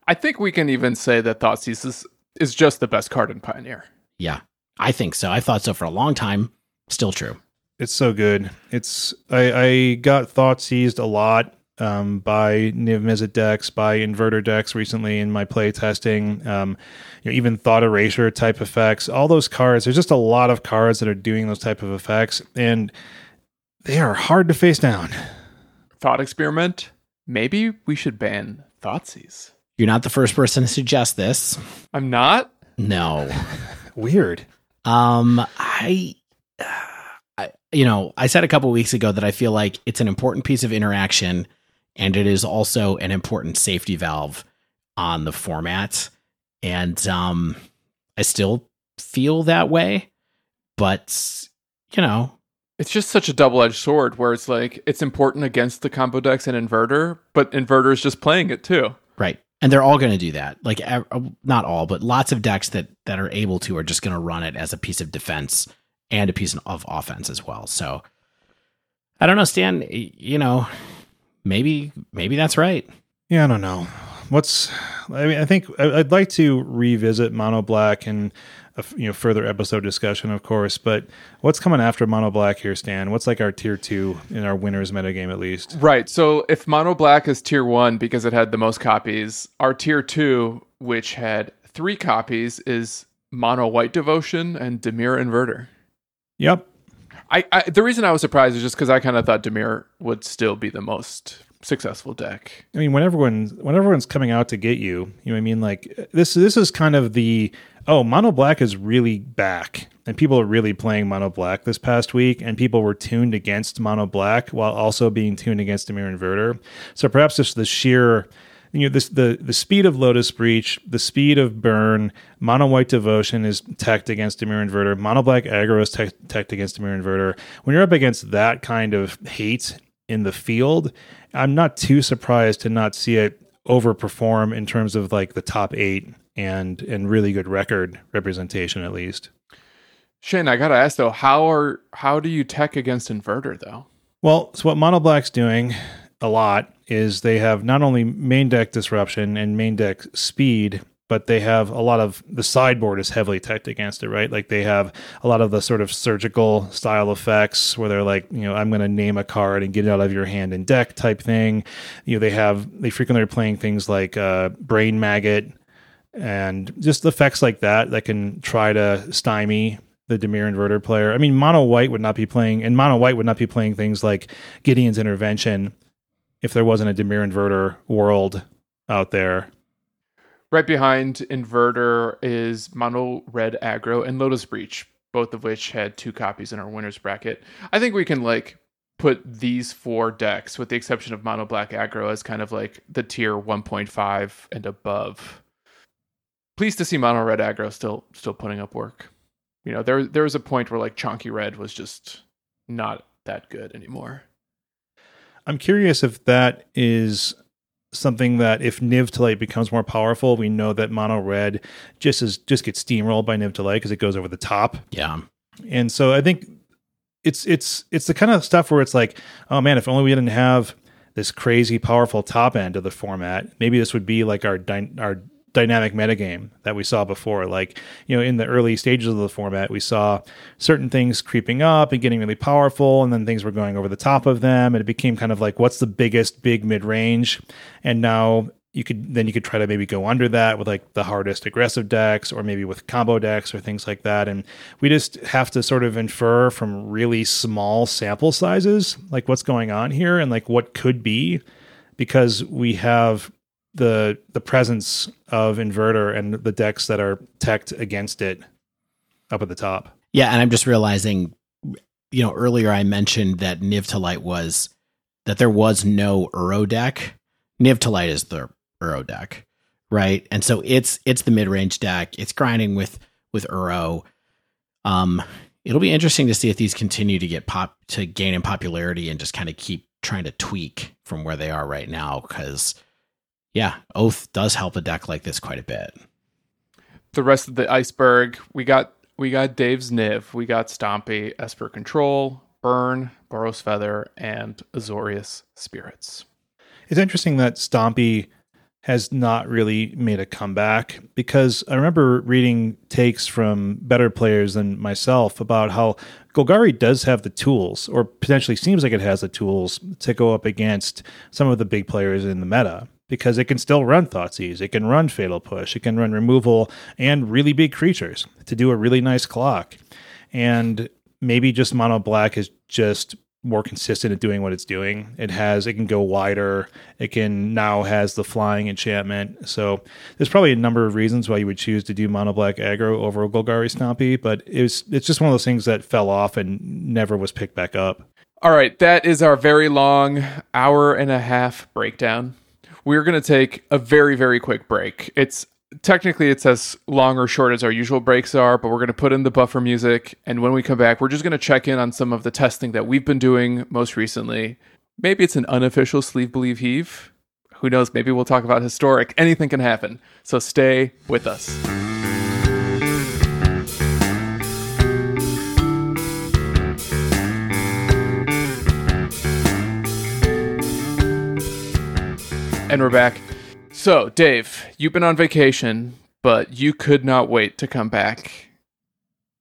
Speaker 1: I think we can even say that Thoughtseize is, is just the best card in Pioneer.
Speaker 3: Yeah, I think so. I thought so for a long time. Still true.
Speaker 2: It's so good. It's I, I got Thoughtseized a lot um, by Niv Mizzet decks, by inverter decks recently in my play testing. Um, you know, even Thought Erasure type effects. All those cards. There's just a lot of cards that are doing those type of effects, and they are hard to face down.
Speaker 1: Thought experiment. Maybe we should ban Thoughtseize.
Speaker 3: You're not the first person to suggest this.
Speaker 1: I'm not.
Speaker 3: No.
Speaker 2: Weird.
Speaker 3: Um, I, I, you know, I said a couple weeks ago that I feel like it's an important piece of interaction, and it is also an important safety valve on the format. And um, I still feel that way, but you know,
Speaker 1: it's just such a double-edged sword where it's like it's important against the combo decks and inverter, but inverter is just playing it too.
Speaker 3: Right and they're all going to do that. Like uh, not all, but lots of decks that that are able to are just going to run it as a piece of defense and a piece of offense as well. So I don't know, Stan. You know, maybe maybe that's right.
Speaker 2: Yeah, I don't know. What's I mean, I think I'd like to revisit Mono Black and a you know further episode discussion, of course. But what's coming after Mono Black here, Stan? What's like our tier two in our winners metagame at least?
Speaker 1: Right. So if Mono Black is tier one because it had the most copies, our tier two, which had three copies, is Mono White Devotion and Dimir Inverter.
Speaker 2: Yep.
Speaker 1: I, I the reason I was surprised is just because I kind of thought Dimir would still be the most successful deck.
Speaker 2: I mean, when everyone when everyone's coming out to get you, you know, what I mean, like this this is kind of the oh, Mono Black is really back, and people are really playing Mono Black this past week, and people were tuned against Mono Black while also being tuned against Dimir Inverter. So perhaps just the sheer you know this the the speed of Lotus Breach, the speed of Burn, Mono White Devotion is teched against Dimir Inverter, Mono Black Aggro is teched against Dimir Inverter. When you're up against that kind of hate in the field, I'm not too surprised to not see it overperform in terms of like the top eight and and really good record representation at least.
Speaker 1: Shane, I gotta ask though, how are how do you tech against inverter though?
Speaker 2: Well, so what Mono Black's doing a lot is they have not only main deck disruption and main deck speed, but they have a lot of the sideboard is heavily teched against it, right? Like they have a lot of the sort of surgical style effects where they're like, you know, I'm going to name a card and get it out of your hand and deck type thing. You know, they have they frequently are playing things like uh, brain maggot and just effects like that that can try to stymie the Dimir inverter player. I mean, Mono White would not be playing, and Mono White would not be playing things like Gideon's intervention if there wasn't a Dimir inverter world out there.
Speaker 1: Right behind inverter is Mono Red Aggro and Lotus Breach, both of which had two copies in our winners bracket. I think we can like put these four decks, with the exception of Mono Black Aggro, as kind of like the tier 1.5 and above. Pleased to see Mono Red Aggro still still putting up work. You know, there there was a point where like Chonky Red was just not that good anymore.
Speaker 2: I'm curious if that is something that if Niv to becomes more powerful, we know that Mono Red just is just gets steamrolled by Niv to because it goes over the top.
Speaker 3: Yeah.
Speaker 2: And so I think it's it's it's the kind of stuff where it's like, oh man, if only we didn't have this crazy powerful top end of the format, maybe this would be like our dy- our dynamic metagame that we saw before. Like, you know, in the early stages of the format, we saw certain things creeping up and getting really powerful, and then things were going over the top of them, and it became kind of like, what's the biggest big mid range? And now you could then you could try to maybe go under that with like the hardest aggressive decks or maybe with combo decks or things like that and we just have to sort of infer from really small sample sizes like what's going on here and like what could be because we have the the presence of inverter and the decks that are teched against it up at the top.
Speaker 3: Yeah, and I'm just realizing, you know, earlier I mentioned that Niv to Light was that there was no Uro deck. Niv to Light is the Uro deck, right? And so it's it's the mid range deck. It's grinding with with Uro. Um, it'll be interesting to see if these continue to get pop to gain in popularity and just kind of keep trying to tweak from where they are right now because yeah, Oath does help a deck like this quite a bit.
Speaker 1: The rest of the iceberg, we got we got Dave's Niv, we got Stompy, Esper Control, Burn, Boros Feather, and Azorius Spirits.
Speaker 2: It's interesting that Stompy has not really made a comeback because I remember reading takes from better players than myself about how Golgari does have the tools, or potentially seems like it has the tools to go up against some of the big players in the meta because it can still run Thoughtseize, it can run Fatal Push, it can run removal and really big creatures to do a really nice clock. And maybe just Mono Black is just more consistent at doing what it's doing. It has it can go wider. It can now has the flying enchantment. So there's probably a number of reasons why you would choose to do mono black aggro over Golgari Stompy, but it's it's just one of those things that fell off and never was picked back up.
Speaker 1: All right, that is our very long hour and a half breakdown. We're going to take a very very quick break. It's technically it's as long or short as our usual breaks are, but we're going to put in the buffer music. And when we come back, we're just going to check in on some of the testing that we've been doing most recently. Maybe it's an unofficial sleeve believe heave. Who knows? Maybe we'll talk about historic. Anything can happen. So stay with us. And we're back. So, Dave, you've been on vacation, but you could not wait to come back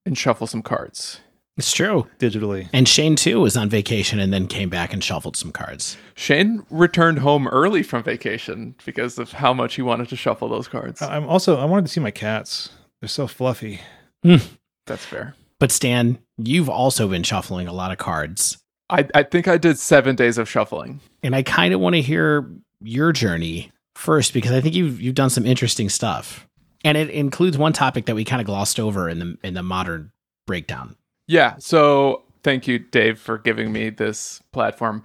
Speaker 1: and shuffle some cards.
Speaker 3: It's true.
Speaker 2: Digitally.
Speaker 3: And Shane too was on vacation and then came back and shuffled some cards.
Speaker 1: Shane returned home early from vacation because of how much he wanted to shuffle those cards.
Speaker 2: I'm also I wanted to see my cats. They're so fluffy. Hmm.
Speaker 1: That's fair.
Speaker 3: But Stan, you've also been shuffling a lot of cards.
Speaker 1: I, I think I did seven days of shuffling.
Speaker 3: And I kind of want to hear your journey first because I think you've you've done some interesting stuff. And it includes one topic that we kind of glossed over in the in the modern breakdown.
Speaker 1: Yeah. So thank you, Dave, for giving me this platform.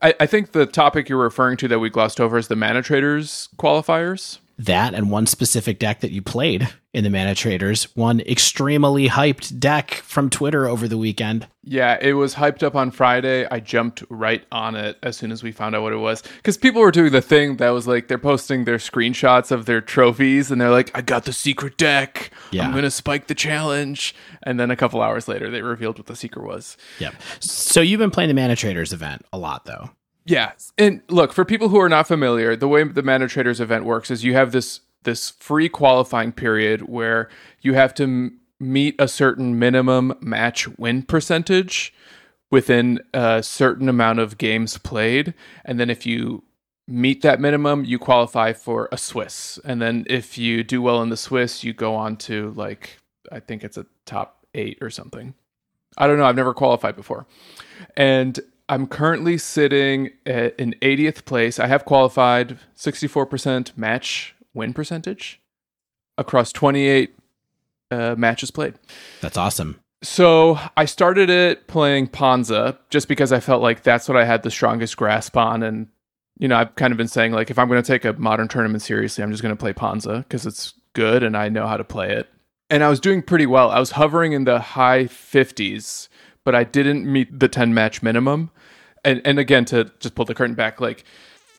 Speaker 1: I, I think the topic you're referring to that we glossed over is the Mana Traders qualifiers.
Speaker 3: That and one specific deck that you played in the Mana Traders, one extremely hyped deck from Twitter over the weekend.
Speaker 1: Yeah, it was hyped up on Friday. I jumped right on it as soon as we found out what it was. Because people were doing the thing that was like they're posting their screenshots of their trophies and they're like, I got the secret deck.
Speaker 3: Yeah.
Speaker 1: I'm going to spike the challenge. And then a couple hours later, they revealed what the secret was.
Speaker 3: Yep. So you've been playing the Mana Traders event a lot, though.
Speaker 1: Yeah, and look for people who are not familiar, the way the Mana Traders event works is you have this this free qualifying period where you have to m- meet a certain minimum match win percentage within a certain amount of games played, and then if you meet that minimum, you qualify for a Swiss, and then if you do well in the Swiss, you go on to like I think it's a top eight or something. I don't know. I've never qualified before, and I'm currently sitting at in 80th place. I have qualified 64% match win percentage across 28 uh, matches played.
Speaker 3: That's awesome.
Speaker 1: So I started it playing Ponza just because I felt like that's what I had the strongest grasp on. And, you know, I've kind of been saying, like, if I'm going to take a modern tournament seriously, I'm just going to play Ponza because it's good and I know how to play it. And I was doing pretty well. I was hovering in the high 50s, but I didn't meet the 10 match minimum. And, and again, to just pull the curtain back, like,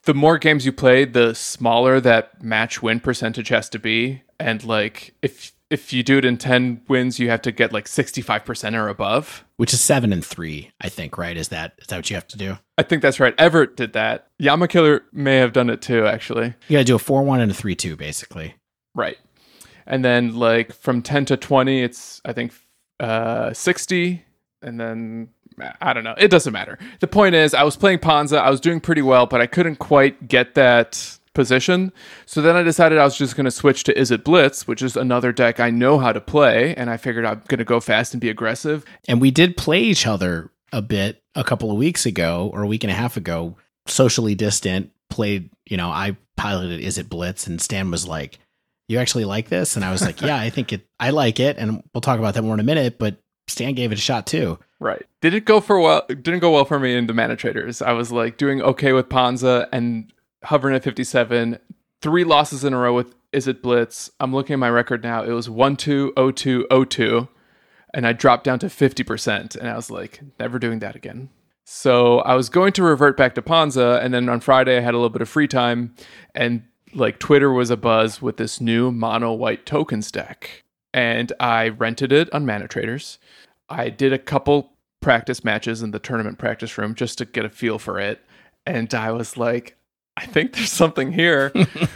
Speaker 1: the more games you play, the smaller that match win percentage has to be. And like if if you do it in 10 wins, you have to get like 65% or above.
Speaker 3: Which is seven and three, I think, right? Is that is that what you have to do?
Speaker 1: I think that's right. Everett did that. Yama Killer may have done it too, actually.
Speaker 3: You gotta do a four one and a three two, basically.
Speaker 1: Right. And then like from 10 to 20, it's I think uh 60. And then I don't know. It doesn't matter. The point is, I was playing Ponza. I was doing pretty well, but I couldn't quite get that position. So then I decided I was just going to switch to Izzet Blitz, which is another deck I know how to play. And I figured I'm going to go fast and be aggressive.
Speaker 3: And we did play each other a bit a couple of weeks ago or a week and a half ago, socially distant, played, you know, I piloted Izzet Blitz and Stan was like, you actually like this? And I was like, yeah, I think it, I like it. And we'll talk about that more in a minute, but Stan gave it a shot too.
Speaker 1: Right. Did it go for well? Didn't go well for me in the mana traders. I was like doing okay with Ponza and hovering at 57. Three losses in a row with Izzet Blitz. I'm looking at my record now. It was 1 2 0 2 0 2. And I dropped down to 50%. And I was like, never doing that again. So I was going to revert back to Ponza. And then on Friday, I had a little bit of free time. And like Twitter was a buzz with this new mono white tokens deck. And I rented it on Mana Traders. I did a couple practice matches in the tournament practice room just to get a feel for it. And I was like, I think there's something here.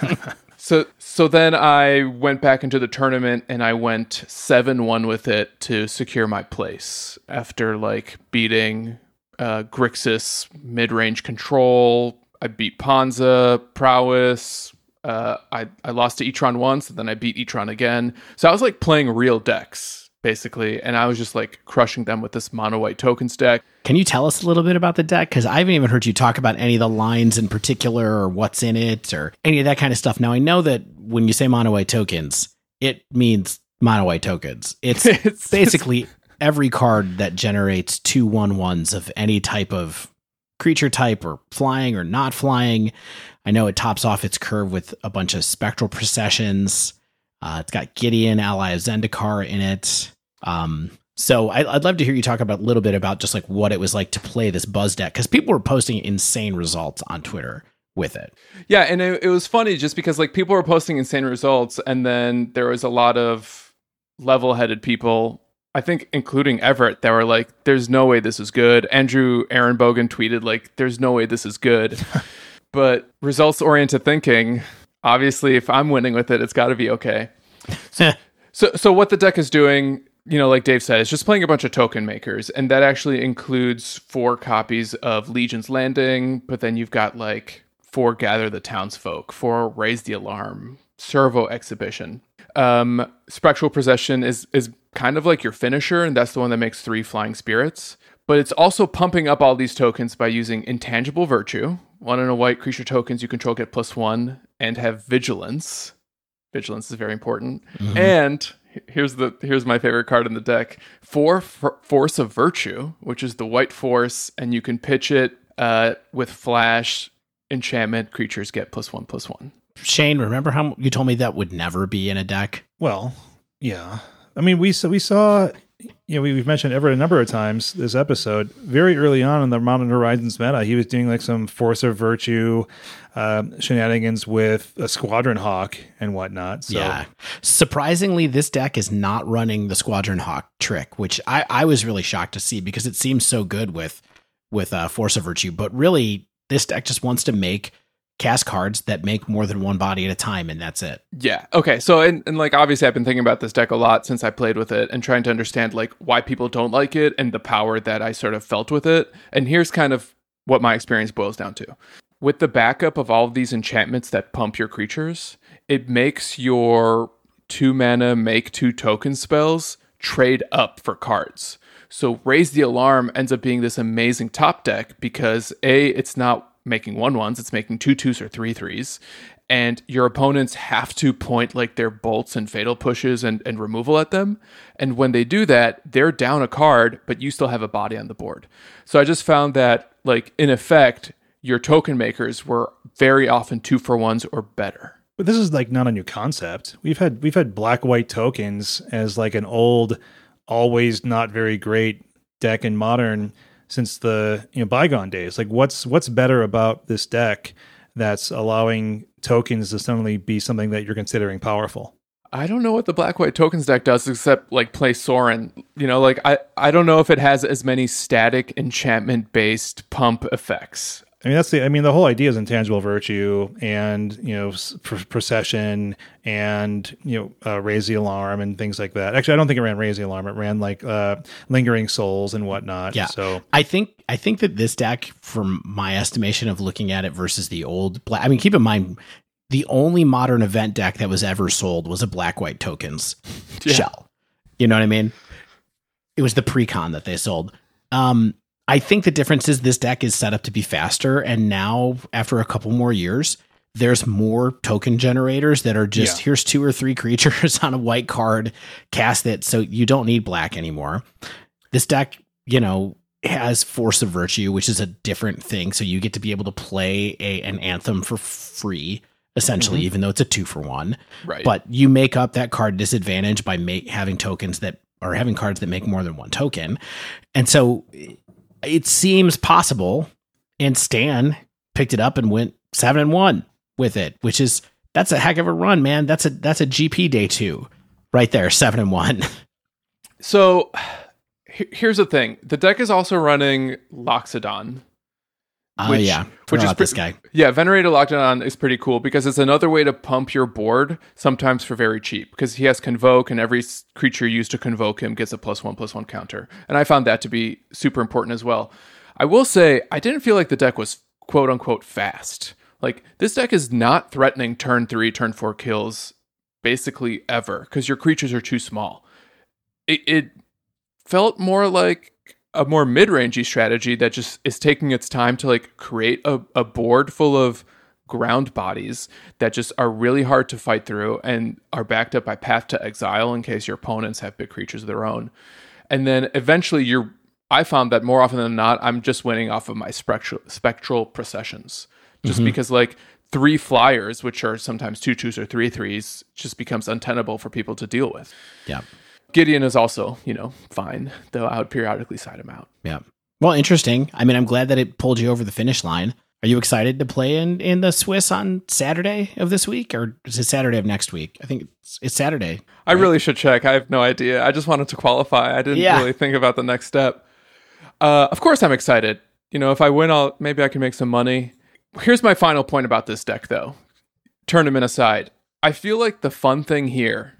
Speaker 1: so so then I went back into the tournament and I went 7-1 with it to secure my place after like beating uh, Grixis mid-range control. I beat Ponza, Prowess. Uh, I, I lost to Etron once, and then I beat Etron again. So I was like playing real decks basically, and I was just like crushing them with this mono white token stack.
Speaker 3: Can you tell us a little bit about the deck? Because I haven't even heard you talk about any of the lines in particular or what's in it or any of that kind of stuff. Now I know that when you say mono white tokens, it means mono white tokens. It's, it's basically it's, every card that generates two one ones of any type of creature type or flying or not flying. I know it tops off its curve with a bunch of spectral processions. Uh, it's got Gideon, ally of Zendikar in it. Um, so I, would love to hear you talk about a little bit about just like what it was like to play this Buzz deck because people were posting insane results on Twitter with it.
Speaker 1: Yeah, and it, it was funny just because like people were posting insane results, and then there was a lot of level-headed people. I think, including Everett, that were like, "There's no way this is good." Andrew Elenbogen tweeted like, "There's no way this is good." but results-oriented thinking, obviously, if I'm winning with it, it's got to be okay. so, so what the deck is doing you know, like Dave said, it's just playing a bunch of token makers, and that actually includes four copies of Legion's Landing, but then you've got like four Gather the Townsfolk, four Raise the Alarm, Servo Exhibition. Um, Spectral Procession is is kind of like your finisher, and that's the one that makes three Flying Spirits. But it's also pumping up all these tokens by using Intangible Virtue, one in a white creature tokens you control get plus one, and have Vigilance. Vigilance is very important, mm-hmm. and here's the here's my favorite card in the deck. Four force of virtue which is the white force and you can pitch it uh, with flash enchantment creatures get plus one plus one.
Speaker 3: Shane remember how you told me that would never be in a deck?
Speaker 2: Well yeah. I mean we saw we saw you know, we, have mentioned Everett a number of times this episode. Very early on in the Modern Horizons meta, he was doing like some Force of Virtue uh, shenanigans with a Squadron Hawk and whatnot. So. Yeah.
Speaker 3: Surprisingly, this deck is not running the Squadron Hawk trick, which I, I was really shocked to see because it seems so good with with uh, Force of Virtue. But really, this deck just wants to make cast cards that make more than one body at a time and that's it.
Speaker 1: Yeah. Okay. So and, and like obviously i've been thinking about this deck a lot since i played with it and trying to understand like why people don't like it and the power that i sort of felt with it. And here's kind of what my experience boils down to. With the backup of all of these enchantments that pump your creatures it makes your two mana make two token spells trade up for cards. So raise the alarm ends up being this amazing top deck because a it's not making one ones, it's making two twos or three threes. and your opponents have to point like their bolts and fatal pushes and, and removal at them. And when they do that, they're down a card, but you still have a body on the board. So I just found that, like, in effect, your token makers were very often two for ones or better.
Speaker 2: But this is like not a new concept. We've had we've had black white tokens as like an old, always not very great deck in modern since the you know bygone days. Like what's what's better about this deck that's allowing tokens to suddenly be something that you're considering powerful?
Speaker 1: I don't know what the black white tokens deck does except like play Sorin. You know, like I, I don't know if it has as many static enchantment based pump effects.
Speaker 2: I mean, that's the. I mean, the whole idea is intangible virtue, and you know, pr- procession, and you know, uh, raise the alarm and things like that. Actually, I don't think it ran raise the alarm. It ran like uh, lingering souls and whatnot.
Speaker 3: Yeah.
Speaker 2: So
Speaker 3: I think I think that this deck, from my estimation of looking at it versus the old black. I mean, keep in mind, the only modern event deck that was ever sold was a black white tokens
Speaker 1: Yeah.
Speaker 3: shell. You know what I mean? It was the precon that they sold. Um, I think the difference is this deck is set up to be faster, and now after a couple more years, there's more token generators that are just
Speaker 2: Yeah.
Speaker 3: here's two or three creatures on a white card, cast it, so you don't need black anymore. This deck, you know, has Force of Virtue, which is a different thing, so you get to be able to play a an anthem for free, essentially,
Speaker 1: Mhm.
Speaker 3: even though it's a two for one
Speaker 1: Right.
Speaker 3: but you make up that card disadvantage by make, having tokens that or having cards that make more than one token and so it seems possible and stan picked it up and went seven and one with it which is that's a heck of a run man. That's a that's a gp day two right there seven and one.
Speaker 1: So here's the thing: the deck is also running Loxodon.
Speaker 3: Oh
Speaker 1: Which-
Speaker 3: yeah
Speaker 1: which
Speaker 3: which
Speaker 1: is
Speaker 3: is this guy
Speaker 1: Yeah, Venerated Loxodon is pretty cool because it's another way to pump your board, sometimes for very cheap. Because he has Convoke, and every creature used to convoke him gets a plus one plus one counter. And I found that to be super important as well. I will say I didn't feel like the deck was quote unquote fast. Like this deck is not threatening turn three, turn four kills basically ever because your creatures are too small. It, it felt more like a more mid-rangey strategy that just is taking its time to like create a, a board full of ground bodies that just are really hard to fight through and are backed up by path to exile in case your opponents have big creatures of their own. And then eventually you're i found that more often than not i'm just winning off of my spectral spectral processions. Just mm-hmm. because like three flyers which are sometimes two twos or three threes just becomes untenable for people to deal with.
Speaker 3: Yeah
Speaker 1: gideon is also you know fine though i would periodically side him out
Speaker 3: yeah well interesting i mean i'm glad that it pulled you over the finish line are you excited to play in in the swiss on saturday of this week or is it saturday of next week i think it's, it's saturday
Speaker 1: I really should check. I have no idea. I just wanted to qualify. I didn't
Speaker 3: Yeah.
Speaker 1: really think about the next step. Uh, of course, I'm excited. You know, if I win, I'll maybe I can make some money. Here's my final point about this deck, though. Tournament aside, I feel like the fun thing here,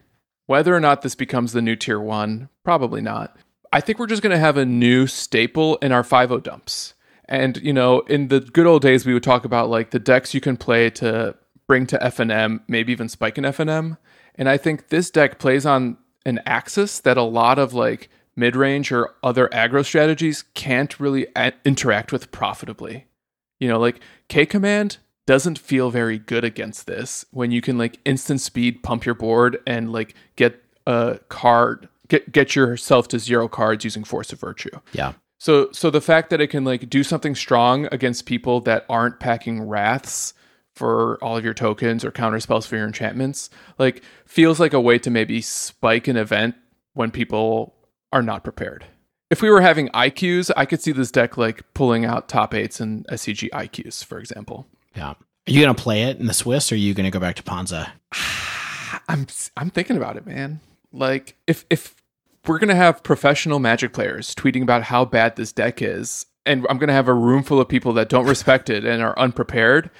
Speaker 1: whether or not this becomes the new tier one, probably not. I think we're just going to have a new staple in our 5 dumps. And, you know, in the good old days, we would talk about like the decks you can play to bring to FNM, maybe even spike in FNM. And I think this deck plays on an axis that a lot of like mid range or other aggro strategies can't really a- interact with profitably. You know, like K Command doesn't feel very good against this when you can like instant speed pump your board and like get a card, get, get yourself to zero cards using Force of Virtue.
Speaker 3: yeah
Speaker 1: So so the fact that it can like do something strong against people that aren't packing wraths for all of your tokens or counter spells for your enchantments, like feels like a way to maybe spike an event when people are not prepared. If we were having IQs, I could see this deck like pulling out top eights and SCG IQs, for example.
Speaker 3: Yeah. Are you to play it in the Swiss or are you to go back to Ponza?
Speaker 1: I'm I'm thinking about it, man. Like if if we're gonna have professional Magic players tweeting about how bad this deck is, and I'm gonna have a room full of people that don't respect it and are unprepared,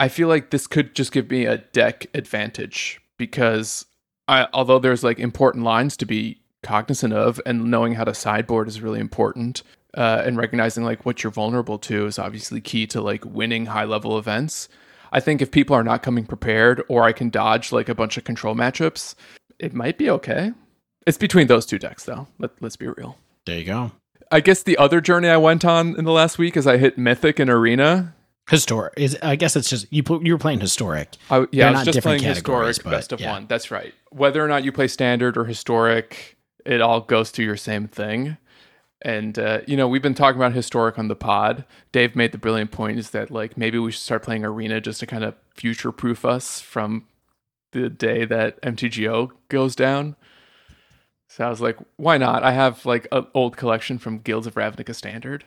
Speaker 1: I feel like this could just give me a deck advantage because I, although there's like important lines to be cognizant of, and knowing how to sideboard is really important. Uh, and recognizing like what you're vulnerable to is obviously key to like winning high level events. I think if people are not coming prepared, or I can dodge like a bunch of control matchups, it might be okay. It's between those two decks, though. Let, let's be real.
Speaker 3: There you go.
Speaker 1: I guess the other journey I went on in the last week is I hit Mythic and Arena,
Speaker 3: Historic is I guess it's just you put you were playing historic.
Speaker 1: I, yeah,
Speaker 3: They're
Speaker 1: I was just playing historic
Speaker 3: but
Speaker 1: best of
Speaker 3: yeah.
Speaker 1: one. That's right. Whether or not you play standard or historic, it all goes to your same thing. And uh, you know, we've been talking about historic on the pod. Dave made the brilliant point is that like maybe we should start playing arena just to kind of future proof us from the day that MTGO goes down. So I was like, why not? I have like an old collection from Guilds of Ravnica Standard.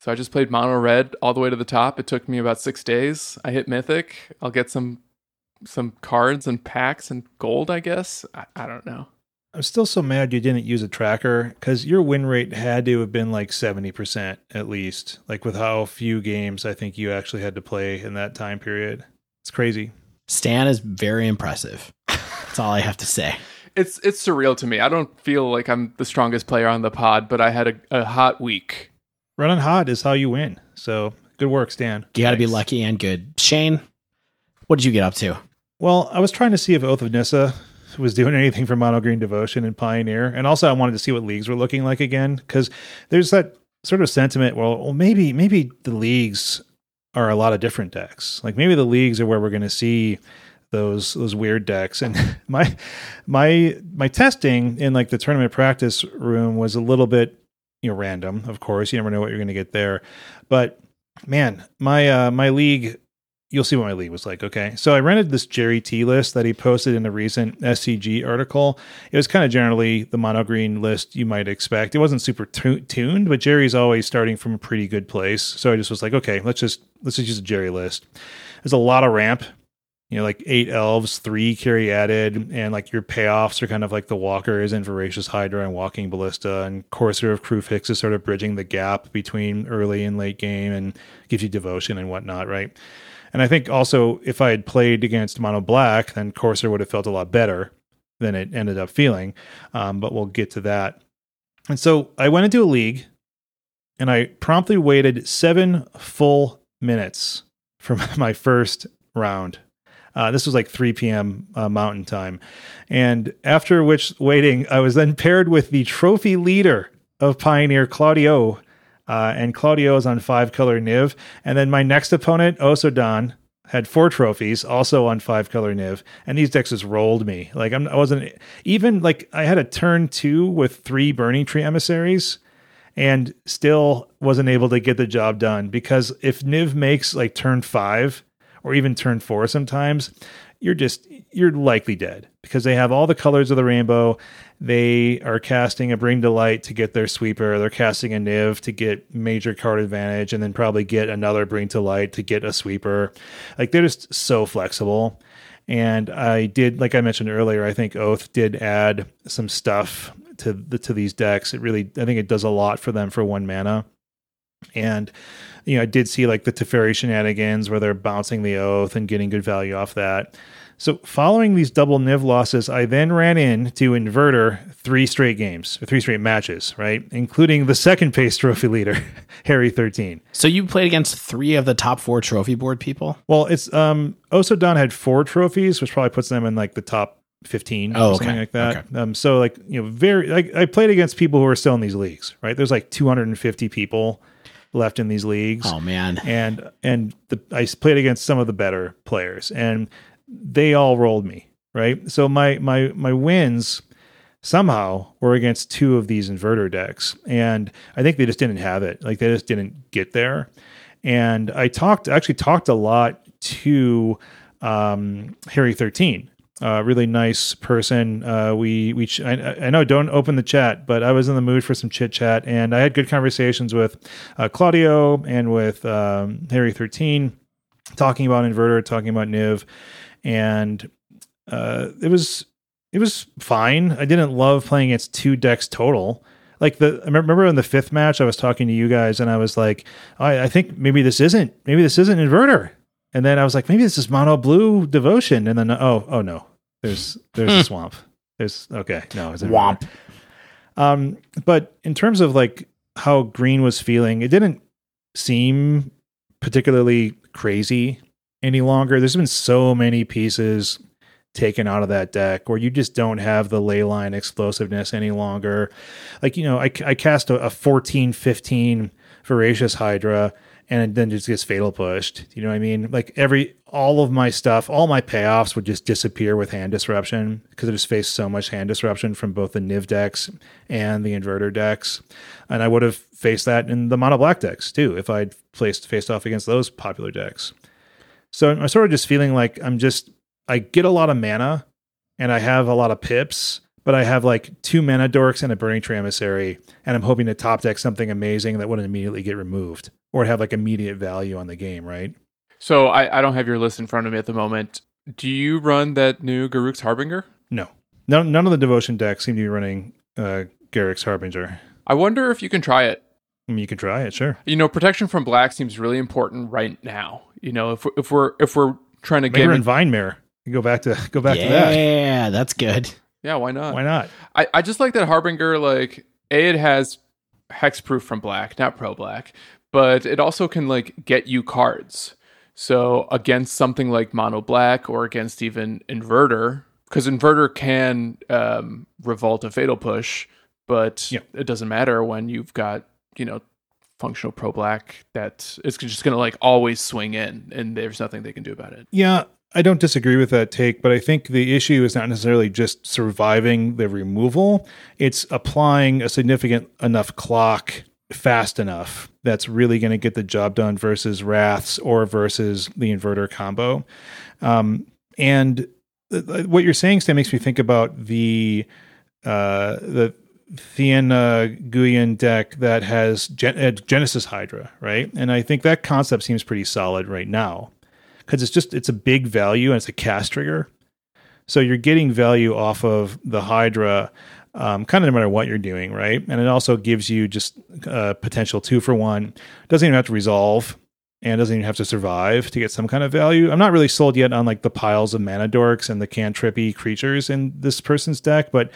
Speaker 1: So I just played mono red all the way to the top. It took me about six days. I hit mythic. I'll get some some cards and packs and gold, I guess. I, I don't know.
Speaker 2: I'm still so mad you didn't use a tracker because your win rate had to have been like 70% at least, like with how few games I think you actually had to play in that time period. It's crazy.
Speaker 3: Stan is very impressive. That's all I have to say.
Speaker 1: It's it's surreal to me. I don't feel like I'm the strongest player on the pod, but I had a, a hot week.
Speaker 2: Running hot is how you win. So good work, Stan.
Speaker 3: You got to be lucky and good. Shane, what did you get up to?
Speaker 2: Well, I was trying to see if Oath of Nissa was doing anything for Mono Green Devotion and Pioneer, and also I wanted to see what leagues were looking like again because there's that sort of sentiment. Well, well, maybe maybe the leagues are a lot of different decks. Like maybe the leagues are where we're going to see those those weird decks. And my my my testing in like the tournament practice room was a little bit you know random. Of course, you never know what you're going to get there, but man, my uh, my league you'll see what my lead was like. Okay. So I rented this Jerry T list that he posted in a recent SCG article. It was kind of generally the mono green list you might expect. It wasn't super tu- tuned, but Jerry's always starting from a pretty good place. So I just was like, okay, let's just let's just use a Jerry list. There's a lot of ramp. You know, like eight elves, three carry added, and like your payoffs are kind of like the walkers and voracious hydra and walking ballista, and courser of Kruphix is sort of bridging the gap between early and late game and gives you devotion and whatnot, right? And I think also if I had played against Mono Black, then Courser would have felt a lot better than it ended up feeling. Um, but we'll get to that. And so I went into a league and I promptly waited seven full minutes for my first round. Uh, this was like 3 p.m. Uh, Mountain Time. And after which waiting, I was then paired with the trophy leader of Pioneer, Claudio, uh, and Claudio is on five color Niv. And then my next opponent, Osodan, had four trophies, also on five color Niv. And these decks just rolled me. Like I'm, I wasn't even like I had a turn two with three Burning Tree emissaries, and still wasn't able to get the job done because if Niv makes like turn five or even turn four, sometimes you're just you're likely dead because they have all the colors of the rainbow. They are casting a Bring to Light to get their sweeper. They're casting a Niv to get major card advantage, and then probably get another Bring to Light to get a sweeper. Like they're just so flexible. And I did, like I mentioned earlier, I think Oath did add some stuff to the to these decks. It really, I think it does a lot for them for one mana. And you know, I did see like the Teferi shenanigans where they're bouncing the oath and getting good value off that. So, following these double Niv losses, I then ran into Inverter three straight games, or three straight matches, right? Including the second pace trophy leader, Harry 13.
Speaker 3: So you played against three of the top four trophy board people.
Speaker 2: Well, it's um Osodon had four trophies, which probably puts them in like the top 15
Speaker 3: Oh,
Speaker 2: or
Speaker 3: okay.
Speaker 2: something like that. Um, so like, you know, very like I played against people who are still in these leagues, right? There's like 250 people left in these leagues.
Speaker 3: Oh man,
Speaker 2: and and the, I played against some of the better players, and they all rolled me right. So my my my wins somehow were against two of these inverter decks, and I think they just didn't have it. Like they just didn't get there. And I talked actually talked a lot to um, Harry thirteen. Uh, really nice person. Uh, we we ch- I, I know don't open the chat, but I was in the mood for some chit chat, and I had good conversations with uh, Claudio and with um, Harry thirteen, talking about inverter, talking about Niv, and uh, it was it was fine. I didn't love playing against two decks total. Like the I remember in the fifth match, I was talking to you guys, and I was like, I, I think maybe this isn't maybe this isn't inverter. And then I was like, maybe this is mono blue devotion. And then oh oh no, there's there's a swamp. There's okay no it's.
Speaker 3: Womp.
Speaker 2: Um, but in terms of like how Green was feeling, it didn't seem particularly crazy any longer. There's been so many pieces taken out of that deck where you just don't have the ley line explosiveness any longer. Like, you know, I, I cast a, a 14, 15 Voracious Hydra, and then just gets fatal pushed. You know what I mean? Like every all of my stuff, all my payoffs would just disappear with hand disruption because I just faced so much hand disruption from both the Niv decks and the inverter decks. And I would have faced that in the mono black decks too if I'd placed faced off against those popular decks. So I'm sort of just feeling like I'm just I get a lot of mana and I have a lot of pips, but I have like two mana dorks and a burning tree emissary, and I'm hoping to top deck something amazing that wouldn't immediately get removed or have like immediate value on the game, right?
Speaker 1: So I, I don't have your list in front of me at the moment. Do you run that new Garruk's Harbinger?
Speaker 2: No. None, none of the devotion decks seem to be running uh, Garruk's Harbinger.
Speaker 1: I wonder if you can try it.
Speaker 2: I mean, you can try it, sure.
Speaker 1: You know, protection from black seems really important right now. You know, if we're, if we're if we're trying to
Speaker 2: Maybe
Speaker 1: get
Speaker 2: we're
Speaker 1: in,
Speaker 2: in Vinemare. Go back to go back to that.
Speaker 3: Yeah, that's good.
Speaker 1: Yeah, why not?
Speaker 2: Why not?
Speaker 1: I, I just like that Harbinger, like, A, it has hexproof from black, not pro black, but it also can, like, get you cards. So against something like mono black or against even inverter, because inverter can um, revolt a fatal push, but
Speaker 2: Yeah.
Speaker 1: it doesn't matter when you've got, you know, functional pro black that it's just going to like always swing in and there's nothing they can do about it.
Speaker 2: Yeah, I don't disagree with that take, but I think the issue is not necessarily just surviving the removal, it's applying a significant enough clock fast enough that's really going to get the job done versus wraths or versus the inverter combo. Um, and th- th- what you're saying, Stan, makes me think about the uh, the uh, Guyan deck that has Gen- uh, Genesis Hydra, right? And I think that concept seems pretty solid right now because it's just it's a big value and it's a cast trigger. So you're getting value off of the Hydra, um, kind of no matter what you're doing, right? And it also gives you just uh, potential two for one. Doesn't even have to resolve and doesn't even have to survive to get some kind of value. I'm not really sold yet on like the piles of mana dorks and the cantrippy creatures in this person's deck, but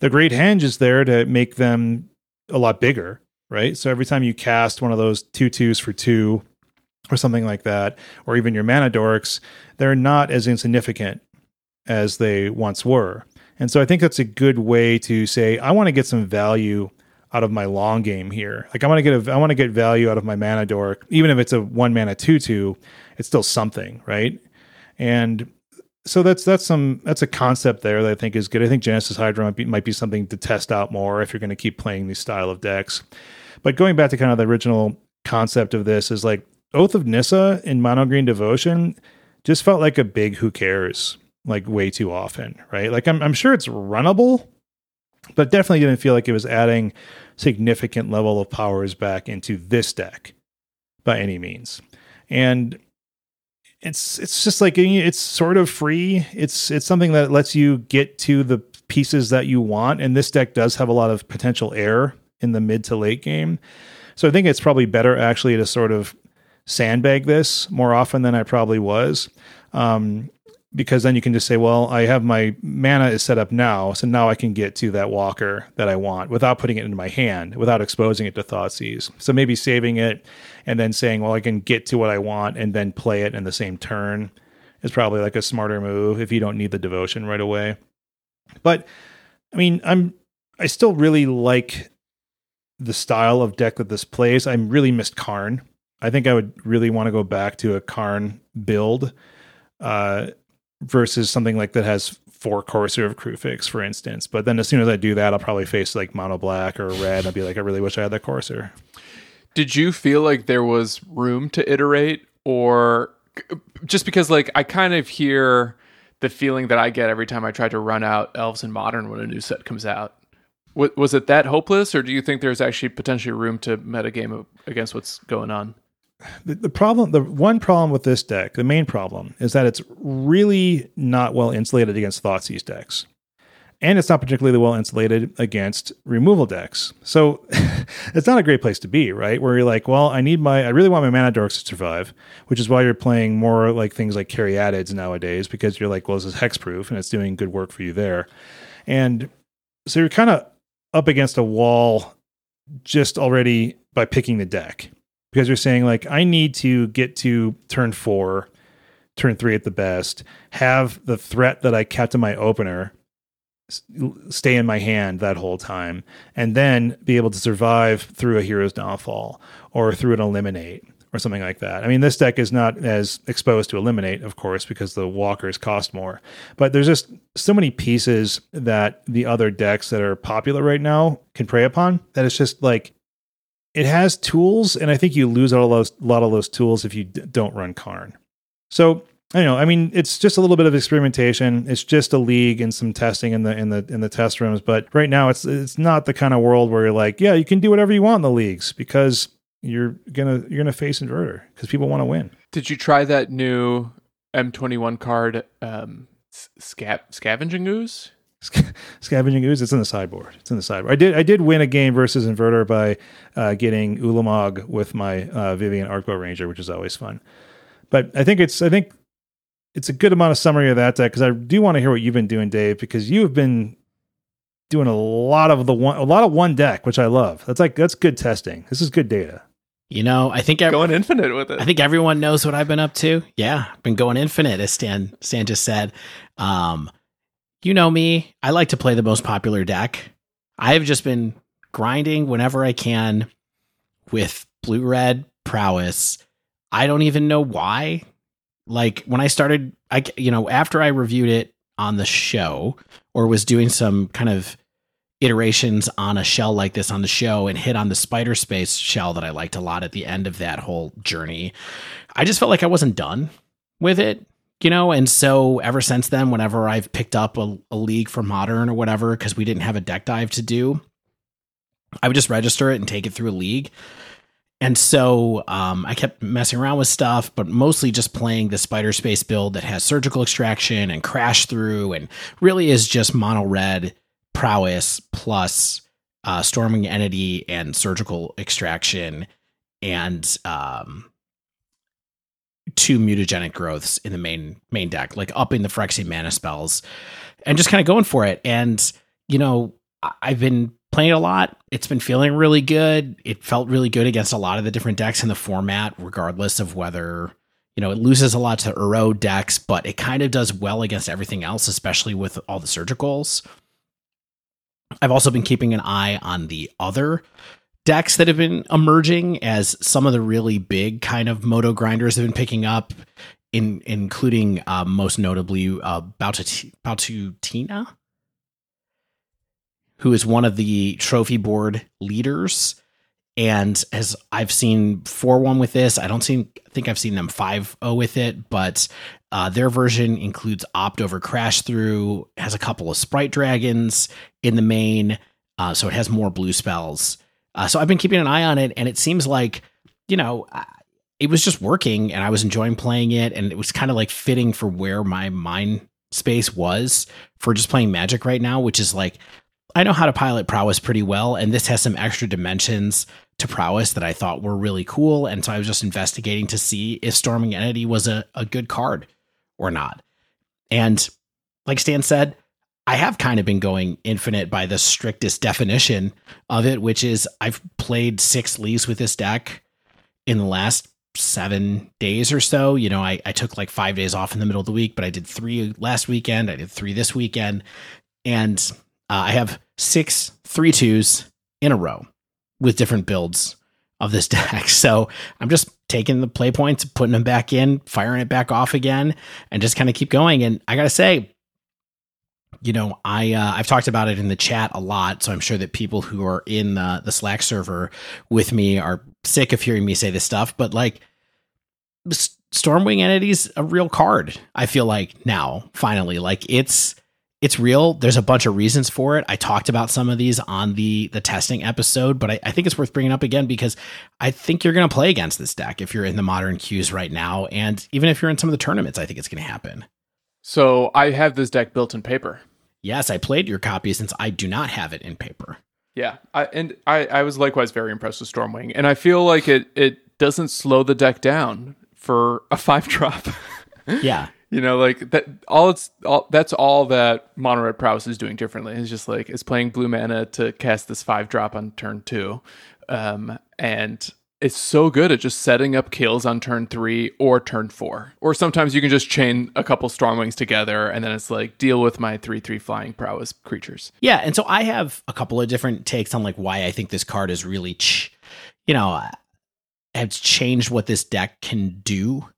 Speaker 2: the Great Henge is there to make them a lot bigger, right? So every time you cast one of those two twos for two or something like that, or even your mana dorks, they're not as insignificant as they once were. And so I think that's a good way to say, I want to get some value out of my long game here. Like I want to get a, I want to get value out of my mana dork, even if it's a one mana two two, it's still something, right? And so that's that's some that's a concept there that I think is good. I think Genesis Hydra might be, might be something to test out more if you're going to keep playing these style of decks. But going back to kind of the original concept of this is like Oath of Nissa in Mono Green Devotion just felt like a big who cares like way too often, right? Like I'm I'm sure it's runnable, but definitely didn't feel like it was adding significant level of powers back into this deck by any means. And it's it's just like it's sort of free. It's it's something that lets you get to the pieces that you want and this deck does have a lot of potential air in the mid to late game. So I think it's probably better actually to sort of sandbag this more often than I probably was. Um, because then you can just say, well, I have my mana is set up now, so now I can get to that walker that I want without putting it into my hand, without exposing it to Thoughtseize. So maybe saving it and then saying, well, I can get to what I want and then play it in the same turn is probably like a smarter move if you don't need the devotion right away. But I mean, I'm I still really like the style of deck that this plays. I'm really missed Karn. I think I would really want to go back to a Karn build. Uh, versus something like that has four Courser of Kruphix, for instance. But then as soon as I do that, I'll probably face like mono black or red. I'll be like, I really wish I had that Courser.
Speaker 1: Did you feel like there was room to iterate or just because like I kind of hear the feeling that I get every time I try to run out elves in modern when a new set comes out. Was it that hopeless or do you think there's actually potentially room to metagame against what's going on?
Speaker 2: The, the problem, the one problem with this deck, the main problem is that it's really not well insulated against Thoughtseize decks. And it's not particularly well insulated against removal decks. So it's not a great place to be, right? Where you're like, well, I need my, I really want my mana dorks to survive, which is why you're playing more like things like carry Caryatids nowadays, because you're like, well, this is hexproof and it's doing good work for you there. And so you're kind of up against a wall just already by picking the deck because you're saying like I need to get to turn four, turn three at the best, have the threat that I kept in my opener stay in my hand that whole time and then be able to survive through a hero's downfall or through an eliminate or something like that. I mean, this deck is not as exposed to eliminate, of course, because the walkers cost more. But there's just so many pieces that the other decks that are popular right now can prey upon that it's just like it has tools, and I think you lose a lot of those tools if you don't run Karn. So I know. I mean, it's just a little bit of experimentation. It's just a league and some testing in the in the in the test rooms. But right now, it's it's not the kind of world where you're like, yeah, you can do whatever you want in the leagues because you're gonna you're gonna face inverter because people want to win.
Speaker 1: Did you try that new M21 card, um, sca- Scavenging Ooze?
Speaker 2: Scavenging ooze. It's in the sideboard. It's in the sideboard. I did I did win a game versus inverter by uh, getting Ulamog with my uh, Vivien Arkbow Ranger, which is always fun. But I think it's I think it's a good amount of summary of that deck because I do want to hear what you've been doing, Dave, because you have been doing a lot of the one a lot of one deck, which I love. That's like that's good testing. This is good data.
Speaker 3: You know, I think ev-
Speaker 1: Going infinite with it.
Speaker 3: I think everyone knows what I've been up to. Yeah, I've been going infinite, as Stan Stan just said. Um, you know me. I like to play the most popular deck. I have just been grinding whenever I can with blue red prowess. I don't even know why. Like when I started, I you know after I reviewed it on the show or was doing some kind of iterations on a shell like this on the show and hit on the spider space shell that I liked a lot at the end of that whole journey. I just felt like I wasn't done with it, you know, and so ever since then, whenever I've picked up a, a league for modern or whatever, because we didn't have a deck dive to do, I would just register it and take it through a league. And so um, I kept messing around with stuff, but mostly just playing the spider space build that has surgical extraction and crash through and really is just mono red prowess plus uh, Stormwing Entity and surgical extraction and um, two mutagenic growths in the main main deck, like upping the Phyrexian mana spells and just kind of going for it. And you know, I've been playing a lot. It's been feeling really good. It felt really good against a lot of the different decks in the format, regardless of whether you know it loses a lot to Uro decks, but it kind of does well against everything else, especially with all the surgicals. I've also been keeping an eye on the other decks that have been emerging as some of the really big kind of moto grinders have been picking up, in including uh, most notably uh, Baututina, who is one of the trophy board leaders. And as I've seen 4 1 with this, I don't see, think I've seen them 5 0 with it, but uh, their version includes opt over crash through, has a couple of sprite dragons in the main, uh, so it has more blue spells. Uh, so I've been keeping an eye on it, and it seems like, you know, it was just working, and I was enjoying playing it, and it was kind of like fitting for where my mind space was for just playing Magic right now, which is like I know how to pilot prowess pretty well, and this has some extra dimensions to prowess that I thought were really cool. And so I was just investigating to see if Stormwing Entity was a, a good card or not. And like Stan said, I have kind of been going infinite by the strictest definition of it, which is I've played six leagues with this deck in the last seven days or so. You know, I, I took like five days off in the middle of the week, but I did three last weekend. I did three this weekend. And uh, I have six three twos in a row with different builds of this deck. So I'm just taking the play points, putting them back in, firing it back off again, and just kind of keep going. And I gotta say, you know, I uh, I've talked about it in the chat a lot, so I'm sure that people who are in the the Slack server with me are sick of hearing me say this stuff. But like, Stormwing Entity's a real card. I feel like now, finally, like it's it's real. There's a bunch of reasons for it. I talked about some of these on the the testing episode, but I, I think it's worth bringing up again because I think you're going to play against this deck if you're in the modern queues right now, and even if you're in some of the tournaments, I think it's going to happen.
Speaker 1: So I have this deck built in paper.
Speaker 3: Yes, I played your copy since I do not have it in paper.
Speaker 1: Yeah, I, and I, I was likewise very impressed with Stormwing, and I feel like it it doesn't slow the deck down for a five drop.
Speaker 3: Yeah.
Speaker 1: you know, like that. All it's all that's all that Mono Red Prowess is doing differently. It's just like it's playing blue mana to cast this five drop on turn two, um, and it's so good at just setting up kills on turn three or turn four. Or sometimes you can just chain a couple Stormwings together and then it's like deal with my three three flying prowess creatures.
Speaker 3: Yeah, and so I have a couple of different takes on like why I think this card is really, ch- you know, uh, has changed what this deck can do.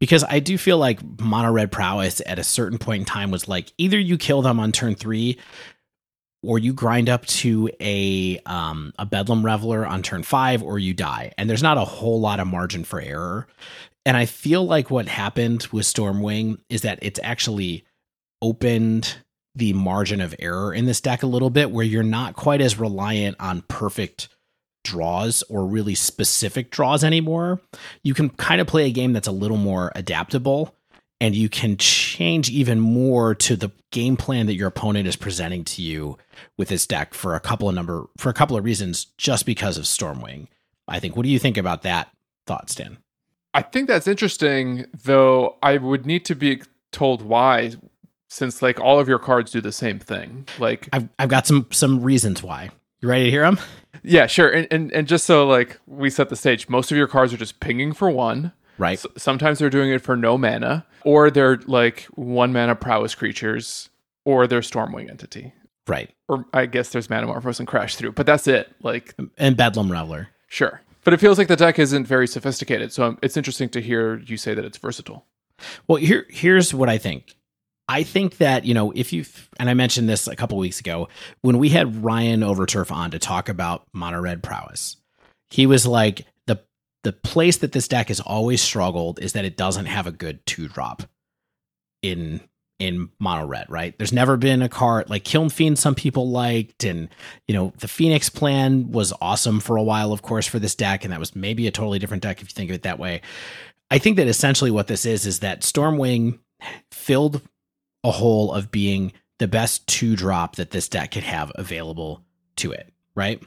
Speaker 3: Because I do feel like mono red prowess at a certain point in time was like either you kill them on turn three or you grind up to a um, a bedlam reveler on turn five, or you die. And there's not a whole lot of margin for error. And I feel like what happened with Stormwing is that it's actually opened the margin of error in this deck a little bit, where you're not quite as reliant on perfect draws or really specific draws anymore. You can kind of play a game that's a little more adaptable and you can change even more to the game plan that your opponent is presenting to you with this deck for a couple of number for a couple of reasons just because of Stormwing. I think. What do you think about that thought, Stan?
Speaker 1: I think that's interesting, though I would need to be told why since like all of your cards do the same thing. Like
Speaker 3: I've I've got some some reasons why. You ready to hear them?
Speaker 1: Yeah, sure. And, and and just so like we set the stage, most of your cards are just pinging for one.
Speaker 3: Right.
Speaker 1: Sometimes they're doing it for no mana, or they're like one mana prowess creatures, or they're Stormwing entity.
Speaker 3: Right.
Speaker 1: Or I guess there's Manamorphose and Crash Through, but that's it. Like,
Speaker 3: and Bedlam Reveler.
Speaker 1: Sure. But it feels like the deck isn't very sophisticated. So it's interesting to hear you say that it's versatile.
Speaker 3: Well, here here's what I think. I think that, you know, if you and I mentioned this a couple weeks ago when we had Ryan Overturf on to talk about mono red prowess. He was like the place that this deck has always struggled is that it doesn't have a good two drop in in mono red, right? There's never been a card like Kiln Fiend some people liked and you know, the Phoenix plan was awesome for a while of course for this deck and that was maybe a totally different deck if you think of it that way. I think that essentially what this is is that Stormwing filled a hole of being the best two drop that this deck could have available to it, right?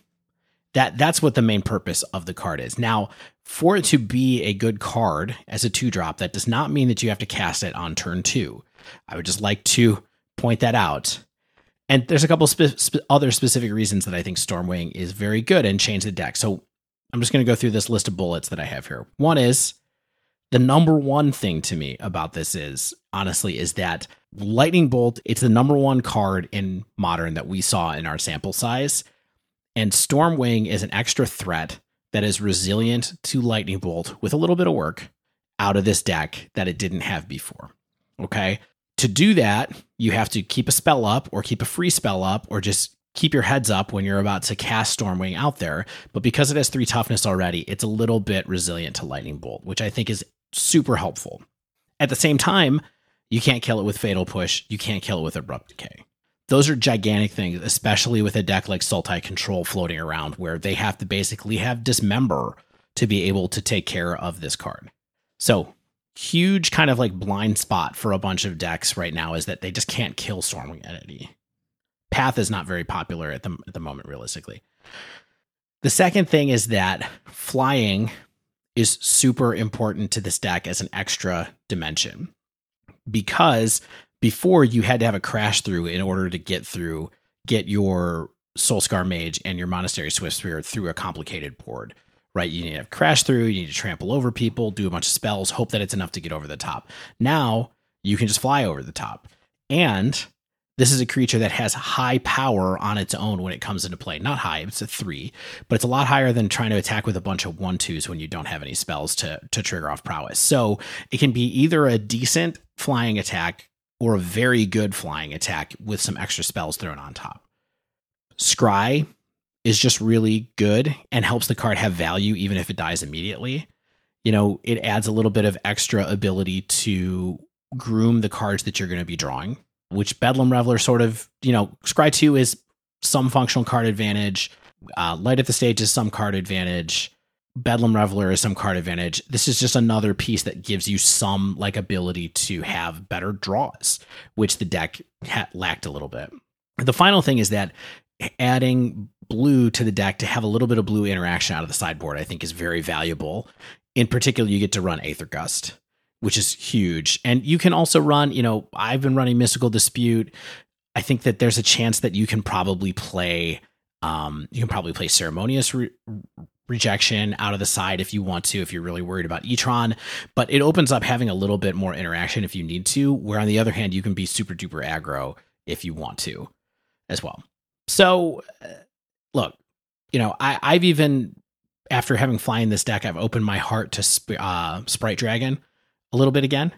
Speaker 3: That that's what the main purpose of the card is. Now, for it to be a good card as a two drop, that does not mean that you have to cast it on turn two. I would just like to point that out. And there's a couple spe- other specific reasons that I think Stormwing is very good and change the deck. So I'm just going to go through this list of bullets that I have here. One is the number one thing to me about this is honestly is that lightning bolt it's the number one card in modern that we saw in our sample size and stormwing is an extra threat that is resilient to lightning bolt with a little bit of work out of this deck that it didn't have before okay to do that you have to keep a spell up or keep a free spell up or just keep your heads up when you're about to cast Stormwing out there. But because it has three toughness already, it's a little bit resilient to Lightning Bolt, which I think is super helpful. At the same time, you can't kill it with Fatal Push, you can't kill it with Abrupt Decay. Those are gigantic things, especially with a deck like Sultai Control floating around, where they have to basically have Dismember to be able to take care of this card. So, huge kind of like blind spot for a bunch of decks right now is that they just can't kill Stormwing Entity. Path is not very popular at the at the moment, realistically. The second thing is that flying is super important to this deck as an extra dimension because before you had to have a crash through in order to get through, get your Soulscar Mage and your Monastery Swiftspear through a complicated board, right? You need to have crash through, you need to trample over people, do a bunch of spells, hope that it's enough to get over the top. Now you can just fly over the top. And this is a creature that has high power on its own when it comes into play. Not high, it's a three, but it's a lot higher than trying to attack with a bunch of one twos when you don't have any spells to to trigger off prowess. So it can be either a decent flying attack or a very good flying attack with some extra spells thrown on top. Scry is just really good and helps the card have value even if it dies immediately. You know, it adds a little bit of extra ability to groom the cards that you're going to be drawing which Bedlam Reveler sort of, you know, Scry 2 is some functional card advantage. Uh, Light of the Stage is some card advantage. Bedlam Reveler is some card advantage. This is just another piece that gives you some like ability to have better draws, which the deck ha- lacked a little bit. The final thing is that adding blue to the deck to have a little bit of blue interaction out of the sideboard, I think is very valuable. In particular, you get to run Aether Gust which is huge. And you can also run, you know, I've been running Mystical Dispute. I think that there's a chance that you can probably play um you can probably play ceremonious Re- rejection out of the side if you want to, if you're really worried about Etron. But it opens up having a little bit more interaction if you need to, where on the other hand, you can be super duper aggro if you want to as well. So, uh, look, you know, I, I've even, after having flying this deck, I've opened my heart to sp- uh, Sprite Dragon a little bit again.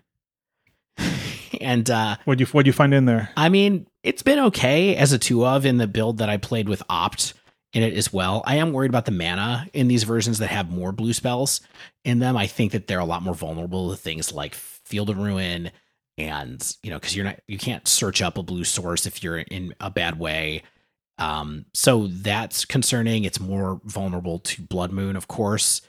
Speaker 3: and uh,
Speaker 2: what you what you find in there?
Speaker 3: I mean, it's been okay as a two of in the build that I played with Opt in it as well. I am worried about the mana in these versions that have more blue spells in them. I think that they're a lot more vulnerable to things like Field of Ruin and you know because you're not you can't search up a blue source if you're in a bad way. Um, so that's concerning. It's more vulnerable to Blood Moon, of course,